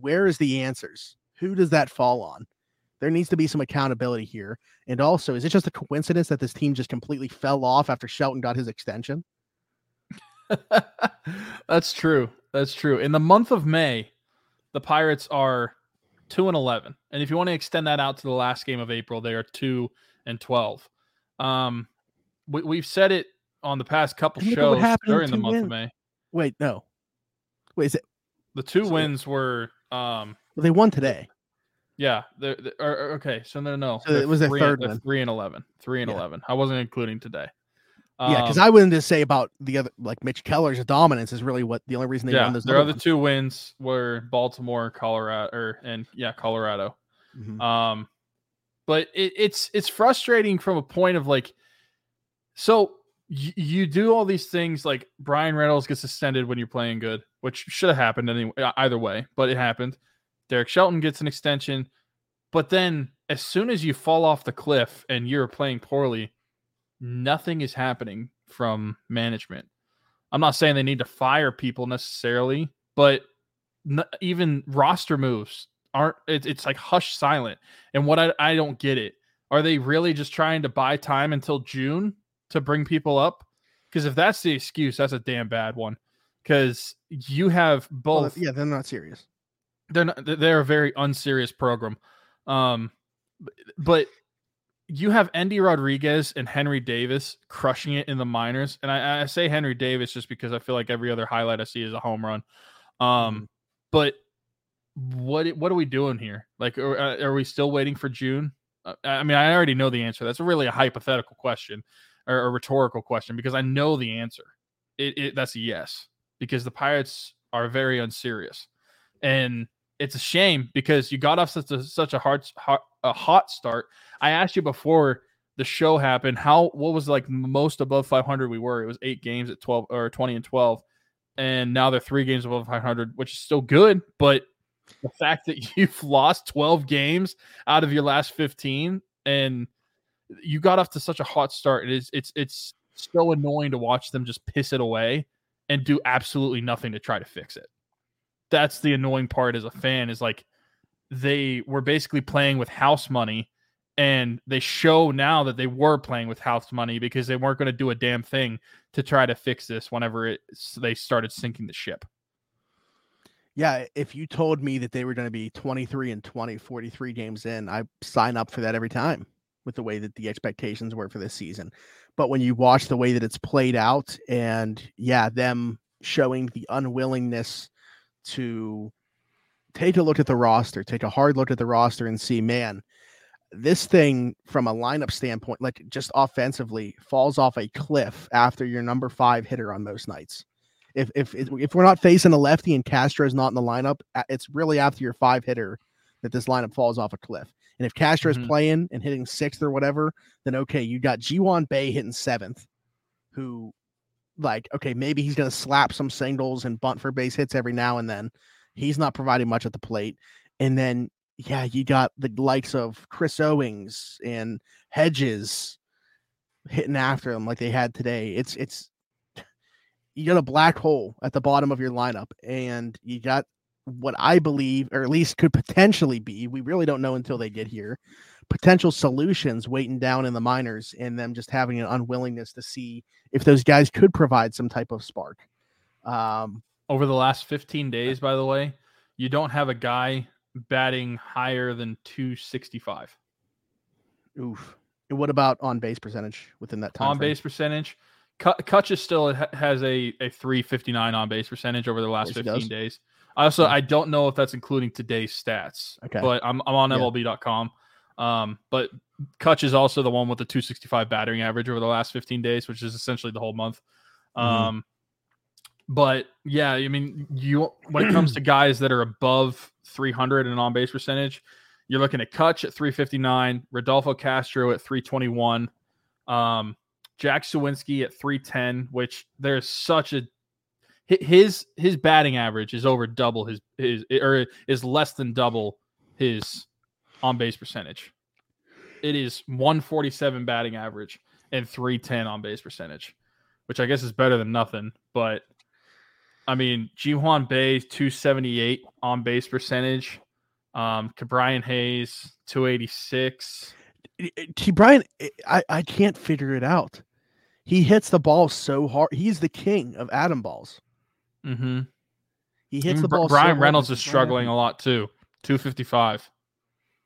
Where is the answers? Who does that fall on? There needs to be some accountability here. And also, is it just a coincidence that this team just completely fell off after Shelton got his extension? That's true. That's true. In the month of May, the Pirates are 2 and 11. And if you want to extend that out to the last game of April, they are 2 and 12. Um, we, we've said it on the past couple shows during the month wins. of May. Wait, no. Wait, is it the two so, wins were um well, they won today. Yeah, they're, they're okay. So no, no, so it was their third and, Three and eleven. Three and yeah. eleven. I wasn't including today. yeah, because Um, I wouldn't just say about the other like Mitch Keller's dominance is really what the only reason they yeah, won those. their other other ones. two wins were Baltimore, Colorado, or and yeah, Colorado. Mhm. Um, but it, it's it's frustrating from a point of like, so y- you do all these things like Bryan Reynolds gets suspended when you're playing good, which should have happened anyway, uh, either way, but it happened. Derek Shelton gets an extension, but then as soon as you fall off the cliff and you're playing poorly, nothing is happening from management. I'm not saying they need to fire people necessarily, but n- even roster moves aren't. It, it's like hush silent. And what I, I don't get it are they really just trying to buy time until June to bring people up? Because if that's the excuse, that's a damn bad one. Because you have Well, both yeah, they're not serious. they're not they're a very unserious program um but you have Endy Rodriguez and Henry Davis crushing it in the minors and I, I say Henry Davis just because I feel like every other highlight I see is a home run um but what what are we doing here like are, uh, are we still waiting for June Uh, I mean I already know the answer that's really a hypothetical question or a rhetorical question because I know the answer it, it that's a yes because the Pirates are very unserious and it's a shame because you got off such a such a hard, hot a hot start. I asked you before the show happened how what was like most above 500 we were. It was eight games at 12 or 20 and 12, and now they're three games above 500, which is still good. But the fact that you've lost 12 games out of your last 15 and you got off to such a hot start, it is it's it's so annoying to watch them just piss it away and do absolutely nothing to try to fix it. That's the annoying part as a fan is like they were basically playing with house money and they show now that they were playing with house money because they weren't going to do a damn thing to try to fix this whenever it they started sinking the ship Yeah, if you told me that they were going to be 23 and 20, 43 games in, I sign up for that every time with the way that the expectations were for this season. But when you watch the way that it's played out and yeah, them showing the unwillingness to take a look at the roster, take a hard look at the roster and see, man, this thing from a lineup standpoint, like just offensively, falls off a cliff after your number five hitter on most nights. If if if we're not facing a lefty and Castro is not in the lineup, it's really after your five hitter that this lineup falls off a cliff. And if Castro is Mhm. playing and hitting sixth or whatever, then okay, you got Ji-hwan Bae hitting seventh, who like okay, maybe he's gonna slap some singles and bunt for base hits every now and then. He's not providing much at the plate. And then yeah, you got the likes of Chris Owings and Hedges hitting after him like they had today. It's it's you got a black hole at the bottom of your lineup, and you got what I believe, or at least could potentially be, we really don't know until they get here, potential solutions waiting down in the minors and them just having an unwillingness to see if those guys could provide some type of spark. Um, over the last 15 days by the way you don't have a guy batting higher than 265 oof. And what about on base percentage within that time? on frame? base percentage Kutch is still has a, a 359 on base percentage over the last 15 days. I also Yeah. I don't know if that's including today's stats. Okay. But I'm I'm on. MLB.com. Um, but Kutch is also the one with the 265 batting average over the last 15 days, which is essentially the whole month. Mhm. Um, but yeah, I mean, you when it comes to guys that are above 300 in on base percentage, you're looking at Kutch at 359, Rodolfo Castro at 321, um, Jack Suwinski at 310, which there's such a his his batting average is over double his his or is less than double his on base percentage. It is 147 batting average and 310 on base percentage, which I guess is better than nothing. But I mean, Ji-hwan Bae 278 on base percentage, um, Brian Hayes 286. T. Brian, I, I can't figure it out. He hits the ball so hard. He's the king of atom balls. Mm-hmm. He hits the ball. Bryan hard, Reynolds it's is struggling a lot too. 255.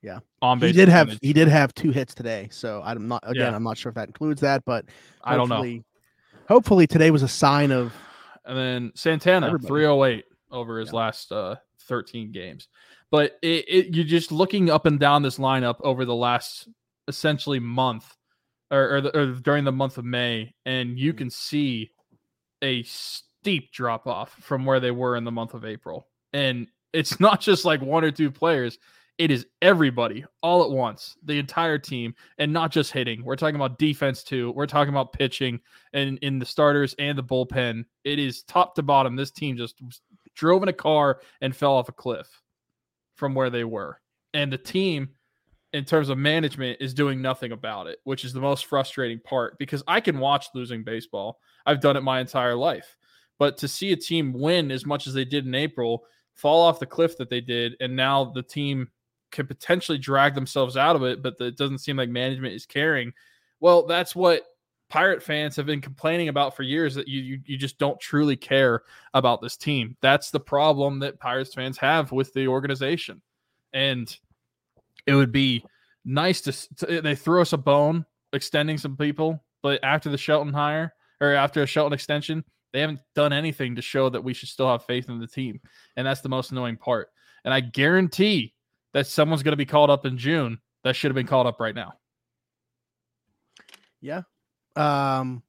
Yeah. On base. He did have he did have two hits today, so I'm not again. Yeah. I'm not sure if that includes that, but I don't know. hopefully- today was a sign of And then Santana, 308 over his Yeah. last uh, 13 games. But it, it, you're just looking up and down this lineup over the last essentially month. or, or, the, or during the month of May, and you mm-hmm. can see a steep drop off from where they were in the month of April. And it's not just like one or two players, it is everybody all at once, the entire team, and not just hitting. We're talking about defense too. We're talking about pitching and in the starters and the bullpen. It is top to bottom. This team just drove in a car and fell off a cliff from where they were. And the team, in terms of management, is doing nothing about it, which is the most frustrating part because I can watch losing baseball. I've done it my entire life. But to see a team win as much as they did in April, fall off the cliff that they did, and now the team can potentially drag themselves out of it, but it doesn't seem like management is caring. Well, that's what pirate fans have been complaining about for years that you, you, you just don't truly care about this team. That's the problem that Pirates fans have with the organization. And it would be nice to, to they threw us a bone extending some people, but after the Shelton hire or after a Shelton extension, they haven't done anything to show that we should still have faith in the team. And that's the most annoying part. And I guarantee that someone's going to be called up in June that should have been called up right now. Yeah. Um,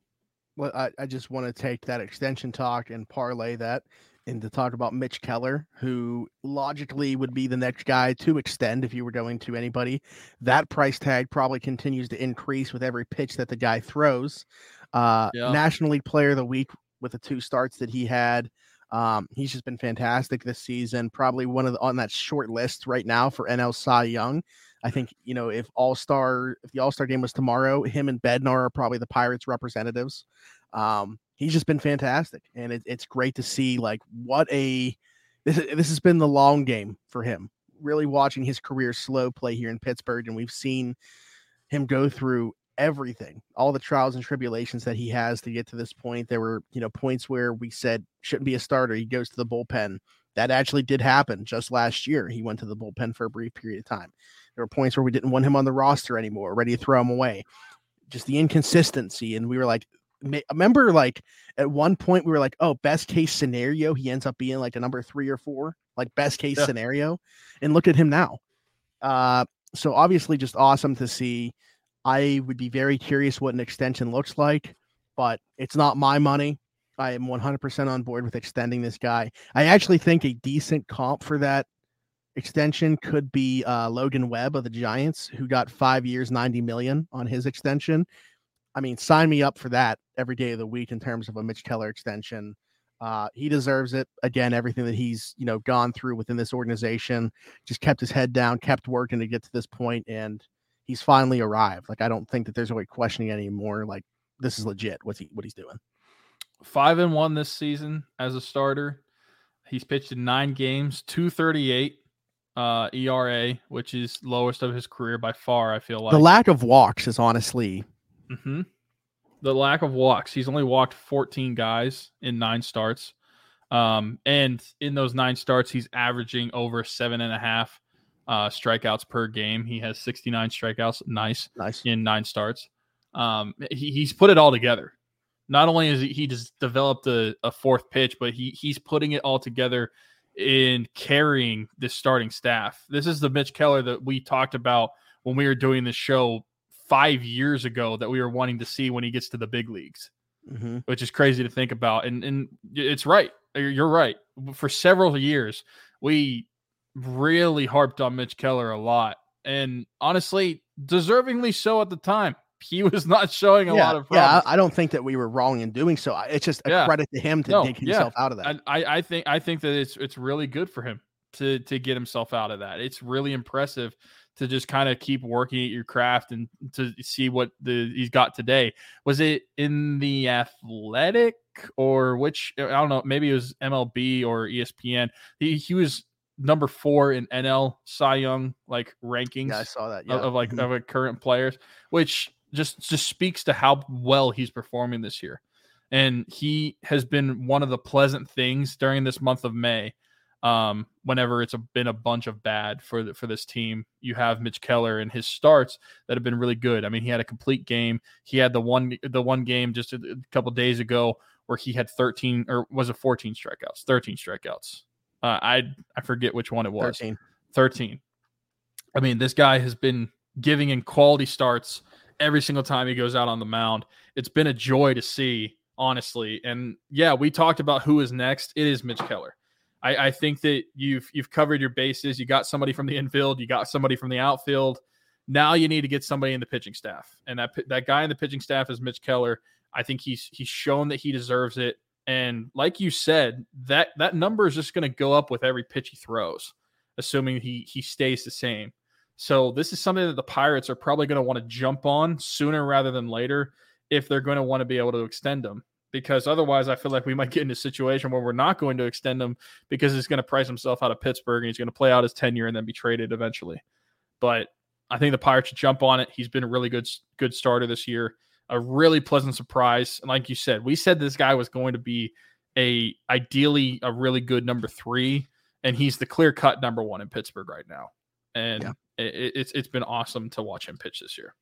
well, I, I just want to take that extension talk and parlay that into talk about Mitch Keller, who logically would be the next guy to extend if you were going to anybody. That price tag probably continues to increase with every pitch that the guy throws. Uh, yeah. National League Player of the Week with the two starts that he had. Um, he's just been fantastic this season. Probably one of the, on that short list right now for NL Cy Young. I think you know if All Star if the All Star game was tomorrow, him and Bednar are probably the Pirates representatives. Um, he's just been fantastic, and it, it's great to see like what a this this has been the long game for him. Really watching his career slow play here in Pittsburgh, and we've seen him go through everything, all the trials and tribulations that he has to get to this point. There were, you know, points where we said shouldn't be a starter. He goes to the bullpen. That actually did happen just last year. He went to the bullpen for a brief period of time. There were points where we didn't want him on the roster anymore, ready to throw him away. Just the inconsistency. And we were like, remember, like at one point, we were like, oh, best case scenario, he ends up being like a number three or four, like best case yeah. scenario. And look at him now. Uh, so obviously, just awesome to see. I would be very curious what an extension looks like, but it's not my money. I am 100% on board with extending this guy. I actually think a decent comp for that extension could be uh, Logan Webb of the Giants, who got five years, 90 million on his extension. I mean, sign me up for that every day of the week in terms of a Mitch Keller extension. Uh, he deserves it. Again, everything that he's you know gone through within this organization, just kept his head down, kept working to get to this point, and he's finally arrived. Like I don't think that there's a way questioning anymore. Like this is legit. What's he what he's doing? Five and one this season as a starter. He's pitched in nine games, two thirty eight uh, ERA, which is lowest of his career by far. I feel like the lack of walks is honestly. Mm-hmm. The lack of walks. He's only walked 14 guys in nine starts. Um, and in those nine starts, he's averaging over seven and a half uh, strikeouts per game. He has 69 strikeouts. Nice. Nice. In nine starts. Um, he, he's put it all together. Not only has he, he just developed a, a fourth pitch, but he he's putting it all together in carrying this starting staff. This is the Mitch Keller that we talked about when we were doing this show five years ago that we were wanting to see when he gets to the big leagues, mm-hmm. which is crazy to think about. And and it's right. You're right. For several years, we really harped on Mitch Keller a lot. And honestly, deservingly so at the time. He was not showing a yeah, lot of promise. Yeah, I don't think that we were wrong in doing so. It's just a yeah. credit to him to no, dig himself yeah. out of that. I, I think I think that it's it's really good for him to to get himself out of that. It's really impressive to just kind of keep working at your craft and to see what the he's got today. Was it in the athletic or which I don't know, maybe it was MLB or ESPN. He he was number four in NL Cy Young like rankings. Yeah, I saw that. Yeah. Of, of like mm-hmm. of current players, which just just speaks to how well he's performing this year. And he has been one of the pleasant things during this month of May. Um, whenever it's a, been a bunch of bad for the, for this team, you have Mitch Keller and his starts that have been really good. I mean, he had a complete game. He had the one the one game just a, a couple days ago where he had 13 or was it 14 strikeouts, 13 strikeouts uh, I I forget which one it was. 13. 13. I mean, this guy has been giving in quality starts every single time he goes out on the mound. It's been a joy to see, honestly. And yeah, we talked about who is next. It is Mitch Keller. I, I think that you've you've covered your bases. You got somebody from the infield, you got somebody from the outfield. Now you need to get somebody in the pitching staff, and that that guy in the pitching staff is Mitch Keller. I think he's he's shown that he deserves it. And like you said, that that number is just going to go up with every pitch he throws, assuming he he stays the same. So this is something that the Pirates are probably going to want to jump on sooner rather than later if they're going to want to be able to extend him. Because otherwise, I feel like we might get in a situation where we're not going to extend him because he's going to price himself out of Pittsburgh and he's going to play out his tenure and then be traded eventually. But I think the Pirates should jump on it. He's been a really good good starter this year a really pleasant surprise. And like you said, we said this guy was going to be a ideally a really good number three, and he's the clear cut number one in Pittsburgh right now. And yeah. it, it's it's been awesome to watch him pitch this year.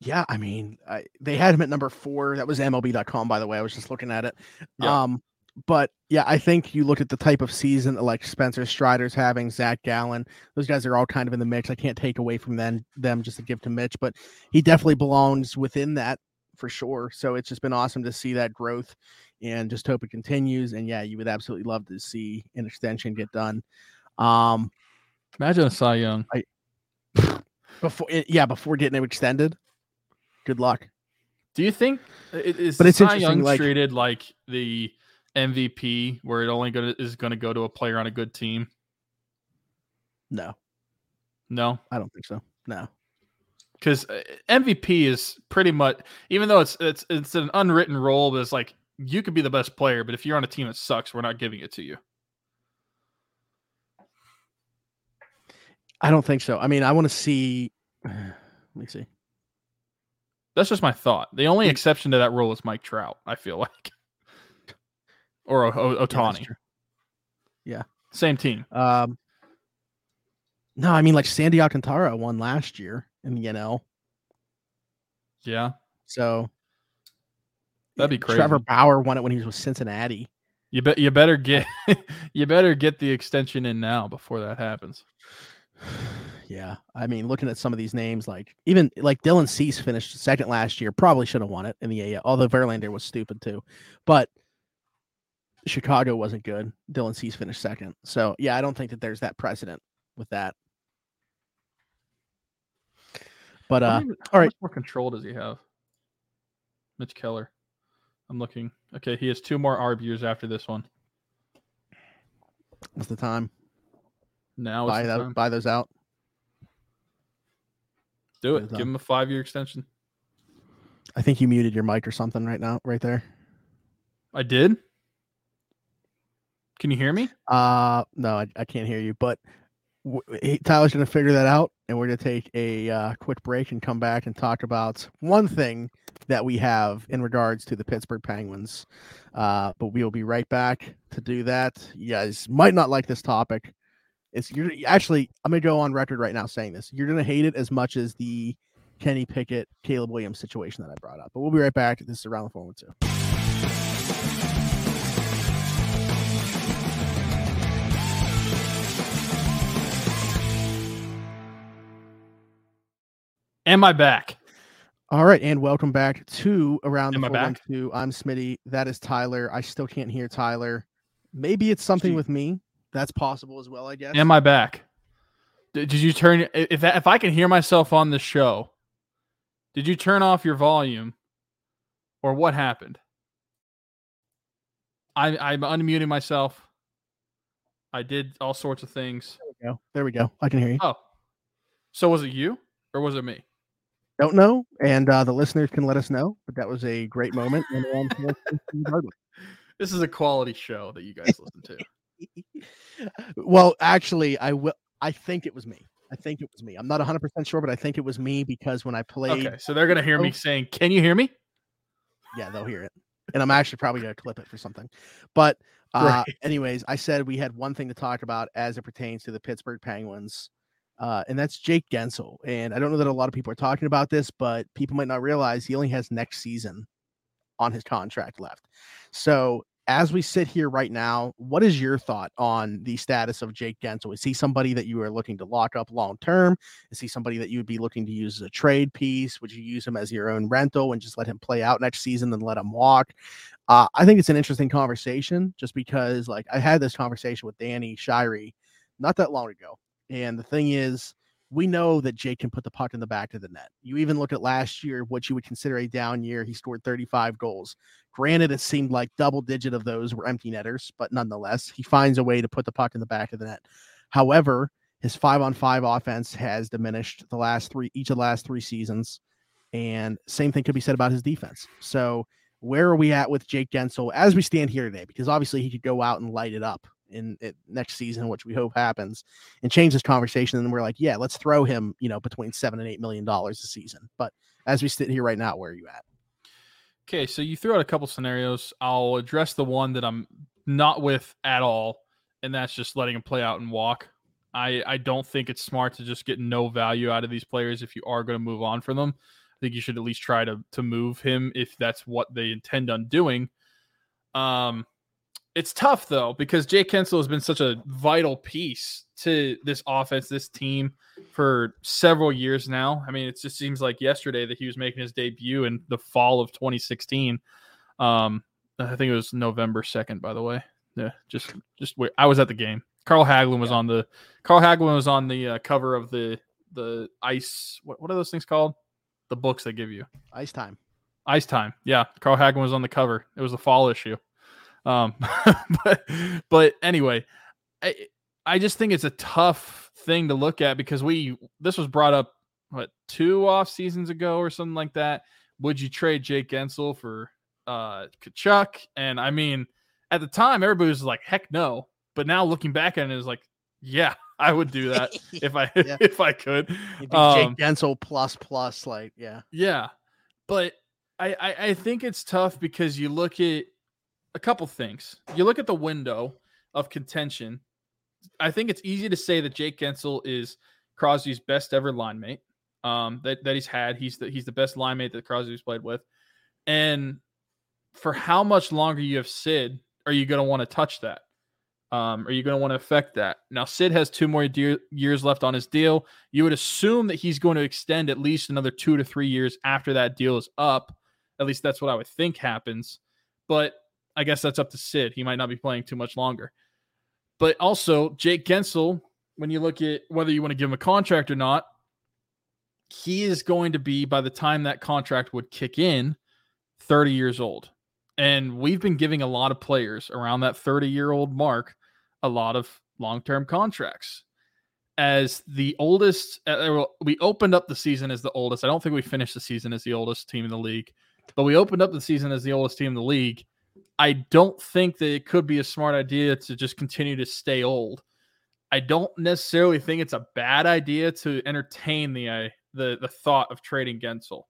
Yeah, I mean, I, they had him at number four. That was MLB.com, by the way. I was just looking at it. Yeah. Um, but yeah, I think you look at the type of season like Spencer Strider's having, Zach Gallen, those guys are all kind of in the mix. I can't take away from them them just to give to Mitch, but he definitely belongs within that for sure. So it's just been awesome to see that growth and just hope it continues. And yeah, you would absolutely love to see an extension get done. Um, Imagine a Cy Young. I, before, eh, yeah, before getting it extended. Good luck. Do you think it is? But it's Cy Young like, treated like the MVP, where it only gonna, is going to go to a player on a good team? No, no, I don't think so. No, because uh, MVP is pretty much even though it's it's it's an unwritten rule, but it's like you could be the best player, but if you're on a team that sucks, we're not giving it to you. I don't think so. I mean, I want to see. Let me see. That's just my thought. The only exception to that rule is Mike Trout. I feel like, or o- o- Ohtani. Yeah, yeah, same team. Um, no, I mean like Sandy Alcantara won last year in the NL. Yeah. So that'd be crazy. Trevor Bauer won it when he was with Cincinnati. You bet. You better get. you better get the extension in now before that happens. Yeah, I mean, looking at some of these names, like even like Dylan Cease finished second last year, probably should have won it in the AL. Although Verlander was stupid too, but Chicago wasn't good. Dylan Cease finished second, so yeah, I don't think that there's that precedent with that. But uh, many, all right, more control does he have? Mitch Keller. I'm looking. Okay, he has two more years after this one. What's the time? Now buy that. Time. Buy those out. Do it. Give him a five year extension. I think you muted your mic or something right now, right there. I did. Can you hear me? Uh no, I, I can't hear you. But Tyler's going to figure that out, and we're going to take a uh, quick break and come back and talk about one thing that we have in regards to the Pittsburgh Penguins. Uh, but we will be right back to do that. You guys might not like this topic. It's you're actually I'm going to go on record right now saying this. You're going to hate it as much as the Kenny Pickett, Caleb Williams situation that I brought up. But we'll be right back. This is around the 412. Am I back? All right, and welcome back to Around Am the 412. I'm Smitty. That is Tyler. I still can't hear Tyler. Maybe it's something with me. That's possible as well, I guess. Am I back? Did, did you turn if if I can hear myself on the show? Did you turn off your volume, or what happened? I I'm unmuting myself. I did all sorts of things. There we go. There we go. I can hear you. Oh, so was it you or was it me? don't know, and uh, the listeners can let us know. But that was a great moment. this is a quality show that you guys listen to. Well, actually, I will. I think it was me. I think it was me. I'm not 100 percent sure, but I think it was me because when I played. Okay, so they're gonna hear me saying, "Can you hear me?" Yeah, they'll hear it, and I'm actually probably gonna clip it for something. But uh, right. anyways, I said we had one thing to talk about as it pertains to the Pittsburgh Penguins uh, and that's Jake Guentzel. And I don't know that a lot of people are talking about this, but people might not realize he only has next season on his contract left. So as we sit here right now, what is your thought on the status of Jake Guentzel? Is he somebody that you are looking to lock up long term? Is he somebody that you would be looking to use as a trade piece? Would you use him as your own rental and just let him play out next season and let him walk? Uh, I think it's an interesting conversation just because, like, I had this conversation with Danny Shirey not that long ago. And the thing is, we know that Jake can put the puck in the back of the net. You even look at last year, what you would consider a down year. He scored 35 goals. Granted, it seemed like double digit of those were empty netters, but nonetheless, he finds a way to put the puck in the back of the net. However, his five on five offense has diminished the last three, each of the last three seasons. And same thing could be said about his defense. So, where are we at with Jake Guentzel as we stand here today? Because obviously he could go out and light it up in, next season, which we hope happens, and change this conversation. And we're like, yeah, let's throw him, you know, between seven and eight million dollars a season. But as we sit here right now, where are you at? Okay, so you threw out a couple scenarios. I'll address the one that I'm not with at all, and that's just letting him play out and walk. I, I don't think it's smart to just get no value out of these players if you are going to move on from them. I think you should at least try to to move him if that's what they intend on doing. Um, it's tough though because Jake Guentzel has been such a vital piece to this offense, this team for several years now. I mean, it just seems like yesterday that he was making his debut in the fall of 2016. Um, I think it was November 2nd, by the way. Yeah, just just wait. I was at the game. Carl Hagelin was yeah. on the Carl Hagelin was on the uh, cover of the the ice. What what are those things called? The books they give you. Ice time. Ice time. Yeah, Carl Hagelin was on the cover. It was the fall issue. Um, but but anyway, I I just think it's a tough thing to look at because we this was brought up what two off seasons ago or something like that. Would you trade Jake Guentzel for uh Tkachuk? And I mean, at the time, everybody was like, "Heck no!" But now looking back at it, is like, "Yeah, I would do that if I yeah. if I could." Um, Jake Guentzel plus plus, like, yeah, yeah. But I, I I think it's tough because you look at a couple things. You look at the window of contention. I think it's easy to say that Jake Guentzel is Crosby's best ever line mate um, that, that he's had. He's the he's the best line mate that Crosby's played with. And for how much longer you have Sid, are you going to want to touch that? Um, are you going to want to affect that? Now, Sid has two more de- years left on his deal. You would assume that he's going to extend at least another two to three years after that deal is up. At least that's what I would think happens. But I guess that's up to Sid. He might not be playing too much longer. But also, Jake Guentzel, when you look at whether you want to give him a contract or not, he is going to be, by the time that contract would kick in, 30 years old. And we've been giving a lot of players around that 30 year old mark a lot of long term contracts. As the oldest, uh, we opened up the season as the oldest. I don't think we finished the season as the oldest team in the league, but we opened up the season as the oldest team in the league I don't think that it could be a smart idea to just continue to stay old. I don't necessarily think it's a bad idea to entertain the uh, the the thought of trading Guentzel.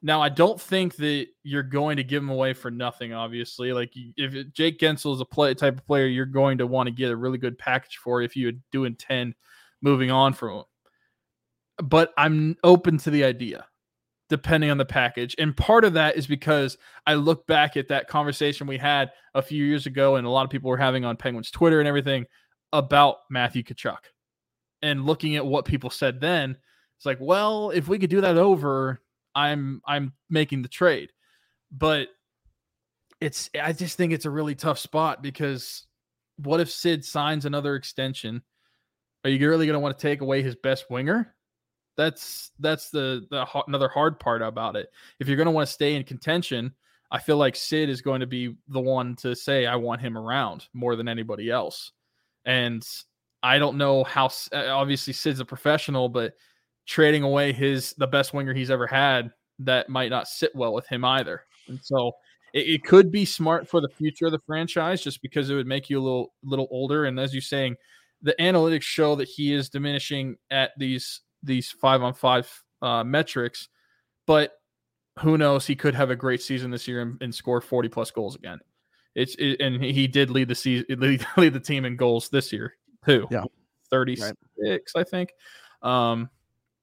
Now, I don't think that you're going to give him away for nothing. Obviously, like if Jake Guentzel is a play type of player, you're going to want to get a really good package for if you do intend moving on from him. But I'm open to the idea depending on the package. And part of that is because I look back at that conversation we had a few years ago, and a lot of people were having on Penguins Twitter and everything about Matthew Tkachuk. And looking at what people said then, it's like, well, if we could do that over, I'm I'm making the trade. But it's I just think it's a really tough spot because what if Sid signs another extension? Are you really going to want to take away his best winger? That's that's the the another hard part about it. If you're going to want to stay in contention, I feel like Sid is going to be the one to say I want him around more than anybody else. And I don't know how uh, obviously Sid's a professional, but trading away his the best winger he's ever had that might not sit well with him either. And so it, it, could be smart for the future of the franchise just because it would make you a little little older. And as you're saying, the analytics show that he is diminishing at these these five on five uh, metrics, but who knows? He could have a great season this year and, and score 40 plus goals again. It's it, and he did lead the season, lead, lead, the team in goals this year too. Yeah, 36, right. I think. Um,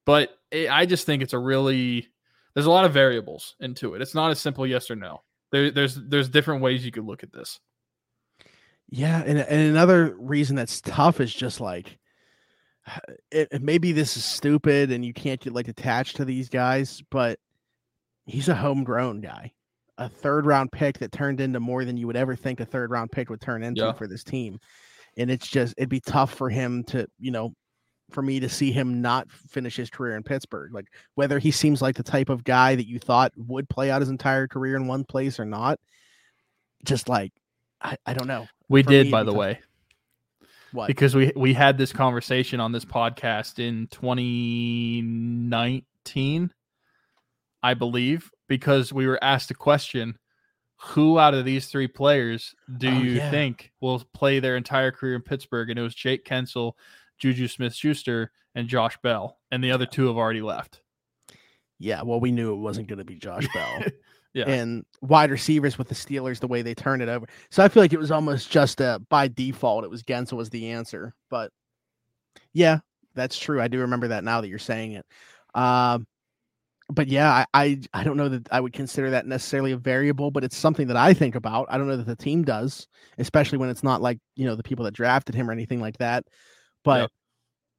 but it, I just think it's a really there's a lot of variables into it. It's not a simple yes or no. There, there's there's different ways you could look at this. Yeah, and, and another reason that's tough is just like it, maybe this is stupid and you can't get like attached to these guys, but he's a homegrown guy. A third round pick that turned into more than you would ever think a third round pick would turn into Yeah. for this team. And it's just it'd be tough for him to, you know, for me to see him not finish his career in Pittsburgh. Like whether he seems like the type of guy that you thought would play out his entire career in one place or not. Just like I, I don't know. We For did, it'd by the tough. way, What because we we had this conversation on this podcast in 2019, I believe, because we were asked a question: Who out of these three players do Oh, you yeah. think will play their entire career in Pittsburgh? And it was Jake Guentzel, Juju Smith-Schuster, and Josh Bell, and the other two have already left. Yeah, well, we knew it wasn't going to be Josh Bell. Yeah. And wide receivers with the Steelers, the way they turned it over. So I feel like it was almost just a by default, it was Guentzel was the answer. But yeah, that's true. I do remember that now that you're saying it. Um, but yeah, I, I I don't know that I would consider that necessarily a variable, but it's something that I think about. I don't know that the team does, especially when it's not like you know the people that drafted him or anything like that. But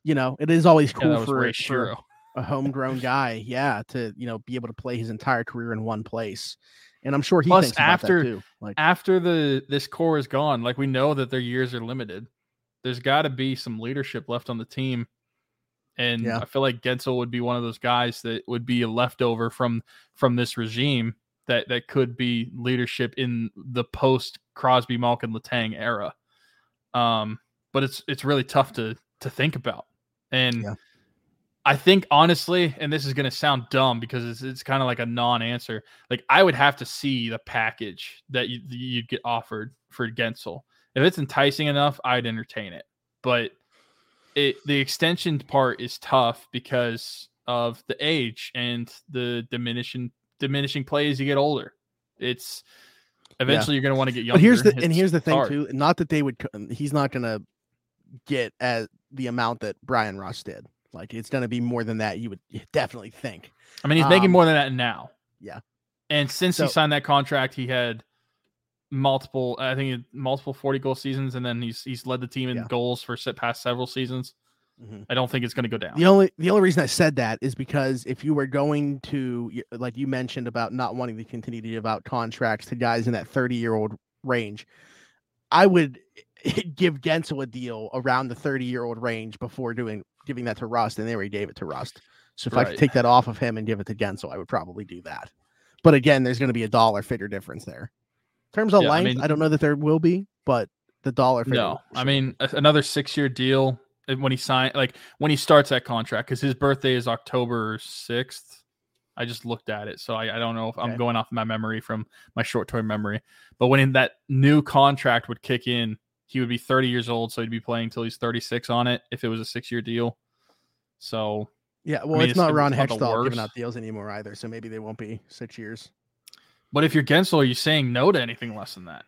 you know, it is always cool was for, for. A homegrown guy, yeah, to you know be able to play his entire career in one place. And I'm sure he Plus, thinks about after- that too. Like, after the this core is gone, like we know that their years are limited. There's got to be some leadership left on the team, and Yeah. I feel like Guentzel would be one of those guys that would be a leftover from from this regime that that could be leadership in the post Crosby, Malkin, Letang era. Um, but it's it's really tough to to think about, and Yeah. I think honestly, and this is going to sound dumb because it's, it's kind of like a non-answer. Like I would have to see the package that you, you'd get offered for Guentzel. If it's enticing enough, I'd entertain it. But it the extension part is tough because of the age and the diminishing diminishing play as you get older. It's eventually you're going to want to get younger. but here's the and here's the thing hard. too. Not that they would. He's not gonna get as the amount that Bryan Rust did. Like it's gonna be more than that. You would definitely think. I mean, he's making Um, more than that now. yeah. And since So- he signed that contract, he had multiple, I think, multiple 40 goal seasons, and then he's he's led the team in Yeah. goals for past several seasons. Mhm. I don't think it's going to go down. The only the only reason I said that is because if you were going to like you mentioned about not wanting to continue to give out contracts to guys in that 30 year old range, I would give Guentzel a deal around the 30 year old range before doing giving that to Rust, and they already gave it to Rust. So if I could take that off of him and give it to Guentzel, I would probably do that. But again, there's going to be a dollar figure difference there. In terms of Yeah, length, I, mean- don't know that there will be, but the dollar figure. No, I mean another six-year deal uh, when he signed, like when he starts that contract, because his birthday is October sixth. I just looked at it, so I, I don't know if I'm going off my memory from my short-term memory. But when that new contract would kick in, he would be 30 years old, so he'd be playing until he's 36 on it if it was a six-year deal. So yeah, well, mean, it's not it's Ron Hextall giving out deals anymore either, so maybe they won't be six years. But if you're Guentzel, are you saying no to anything less than that?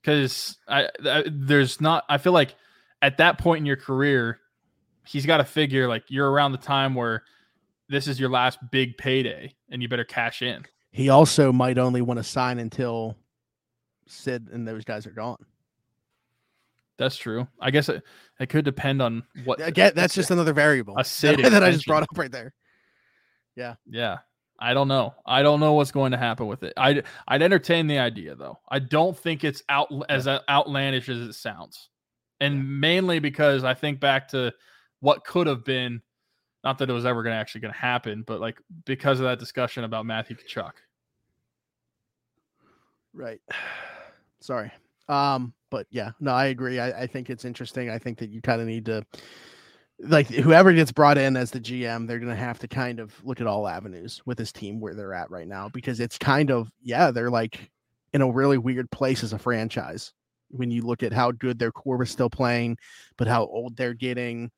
Because I, I there's not. I feel like at that point in your career, he's got to figure like you're around the time where this is your last big payday, and you better cash in. He also might only want to sign until Sid and those guys are gone. That's true. I guess it, it could depend on what. Again, that's just another variable a Sid that, that I just brought up right there. Yeah. Yeah. I don't know. I don't know what's going to happen with it. I'd I'd entertain the idea though. I don't think it's out as uh, outlandish as it sounds. And mainly because I think back to what could have been not that it was ever going to actually going to happen, but like because of that discussion about Matthew Tkachuk. Right. Sorry. Um, but yeah, no, I agree. I, I think it's interesting. I think that you kind of need to like whoever gets brought in as the GM, they're gonna have to kind of look at all avenues with this team where they're at right now because it's kind of yeah, they're like in a really weird place as a franchise when you look at how good their core is still playing, but how old they're getting.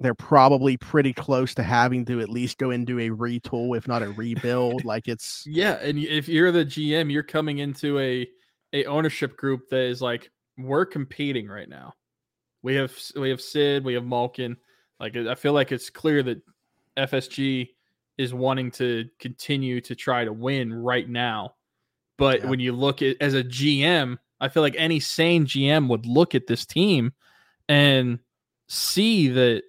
They're probably pretty close to having to at least go into a retool, if not a rebuild. like it's Yeah, and if you're the GM, you're coming into a a ownership group that is like we're competing right now. We have we have Sid, we have Malkin. Like I feel like it's clear that FSG is wanting to continue to try to win right now. But Yeah. when you look at as a GM, I feel like any sane GM would look at this team and see that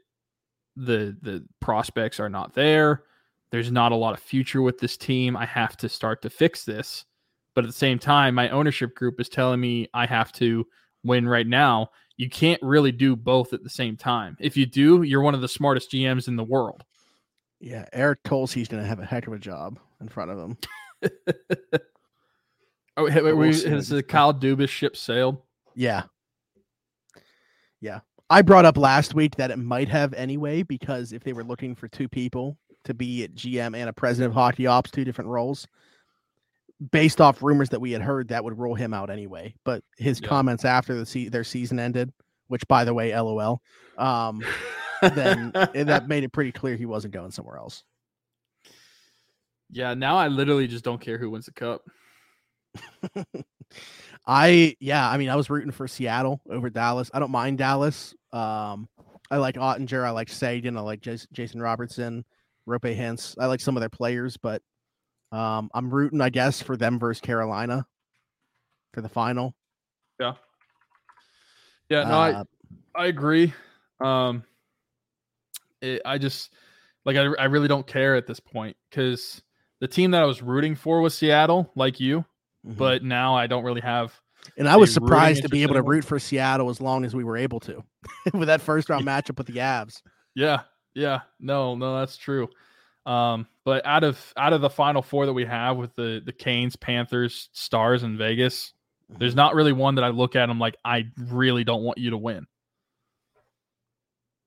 the the prospects are not there. There's not a lot of future with this team. I have to start to fix this. But at the same time, my ownership group is telling me I have to win right now. You can't really do both at the same time. If you do, you're one of the smartest GMs in the world. Yeah, Eric Tulsky's going to have a heck of a job in front of him. oh, has the Kyle Dubas ship sailed? Yeah. Yeah. I brought up last week that it might have anyway because if they were looking for two people to be at GM and a president of hockey ops, two different roles, based off rumors that we had heard, that would rule him out anyway. But his yeah. comments after the se- their season ended, which by the way, LOL, um, then that made it pretty clear he wasn't going somewhere else. Yeah, now I literally just don't care who wins the cup. I yeah, I mean, I was rooting for Seattle over Dallas. I don't mind Dallas. Um, I like Oettinger. I like Seguin. I like Jason Robertson, Roope Hintz. I like some of their players, but um, I'm rooting, I guess, for them versus Carolina for the final. Yeah. Yeah. No, uh, I I agree. Um, it, I just like I I really don't care at this point because the team that I was rooting for was Seattle, like you mm-hmm. but now I don't really have. And I was surprised to be able to root for Seattle as long as we were able to with that first round matchup with the Avs. Yeah, yeah, no, no, that's true. Um, but out of out of the final four that we have with the the Canes, Panthers, Stars, and Vegas, mm-hmm. there's not really one that I look at. I'm like, I really don't want you to win,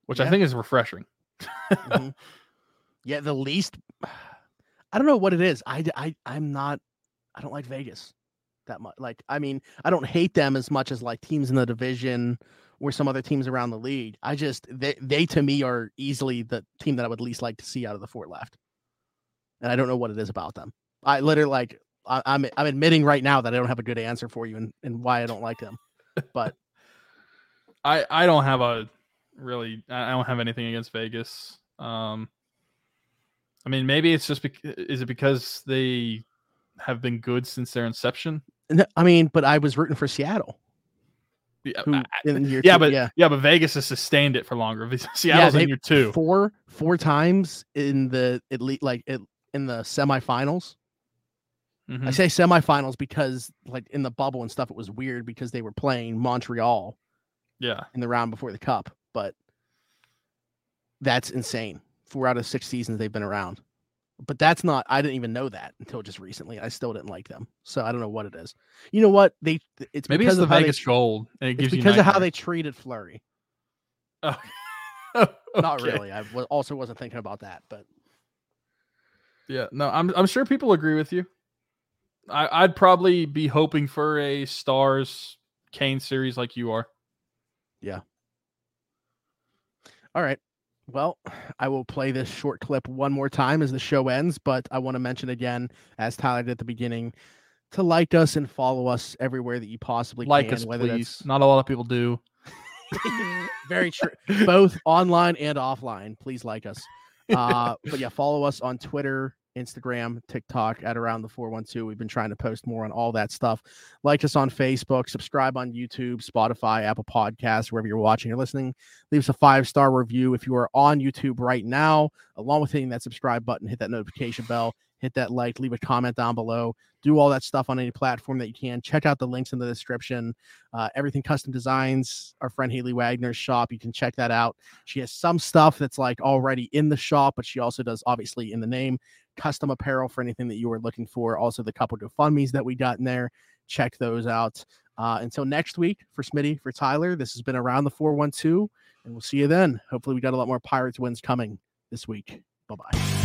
which yeah. I think is refreshing. mm-hmm. Yeah, the least. I don't know what it is. I I I'm not I don't like Vegas that much. Like, I mean, I don't hate them as much as like teams in the division or some other teams around the league. I just they they to me are easily the team that I would least like to see out of the four left. And I don't know what it is about them. I literally like I, I'm I'm admitting right now that I don't have a good answer for you and, and why I don't like them. But I I don't have a really I don't have anything against Vegas. Um I mean maybe it's just because is it because they have been good since their inception. I mean, but I was rooting for Seattle. Yeah, who, yeah, two, but yeah. yeah, but Vegas has sustained it for longer. Seattle's yeah, in year two, four, four times in the elite, like it, in the semifinals. Mm-hmm. I say semifinals because, like in the bubble and stuff, it was weird because they were playing Montreal. Yeah, in the round before the cup, but that's insane. Four out of six seasons they've been around but that's not i didn't even know that until just recently i still didn't like them so i don't know what it is. You know what? They it's maybe because it's the of vegas they, gold it it's because of how they treated fleury oh. okay. not really i w- also wasn't thinking about that but yeah no i'm, I'm sure people agree with you. I, i'd probably be hoping for a stars kane series like you are. Yeah. All right well, I will play this short clip one more time as the show ends, but I want to mention again, as Tyler did at the beginning, to like us and follow us everywhere that you possibly like can. us, whether please. That's... Not a lot of people do. Very true. Both online and offline. Please like us. Uh, but yeah, follow us on Twitter, Instagram, TikTok at around the 412. We've been trying to post more on all that stuff. Like us on Facebook, subscribe on YouTube, Spotify, Apple Podcasts, wherever you're watching or listening. Leave us a five star review if you are on YouTube right now, along with hitting that subscribe button, hit that notification bell, hit that like, leave a comment down below, do all that stuff on any platform that you can. Check out the links in the description. Uh, everything custom designs, our friend Haley Wagner's shop. You can check that out. She has some stuff that's like already in the shop, but she also does obviously in the name custom apparel for anything that you are looking for. Also, the couple GoFundMe's that we got in there. Check those out. Uh, until next week, for Smitty, for Tyler, this has been Around the 412, and we'll see you then. Hopefully, we got a lot more Pirates wins coming this week. Bye bye.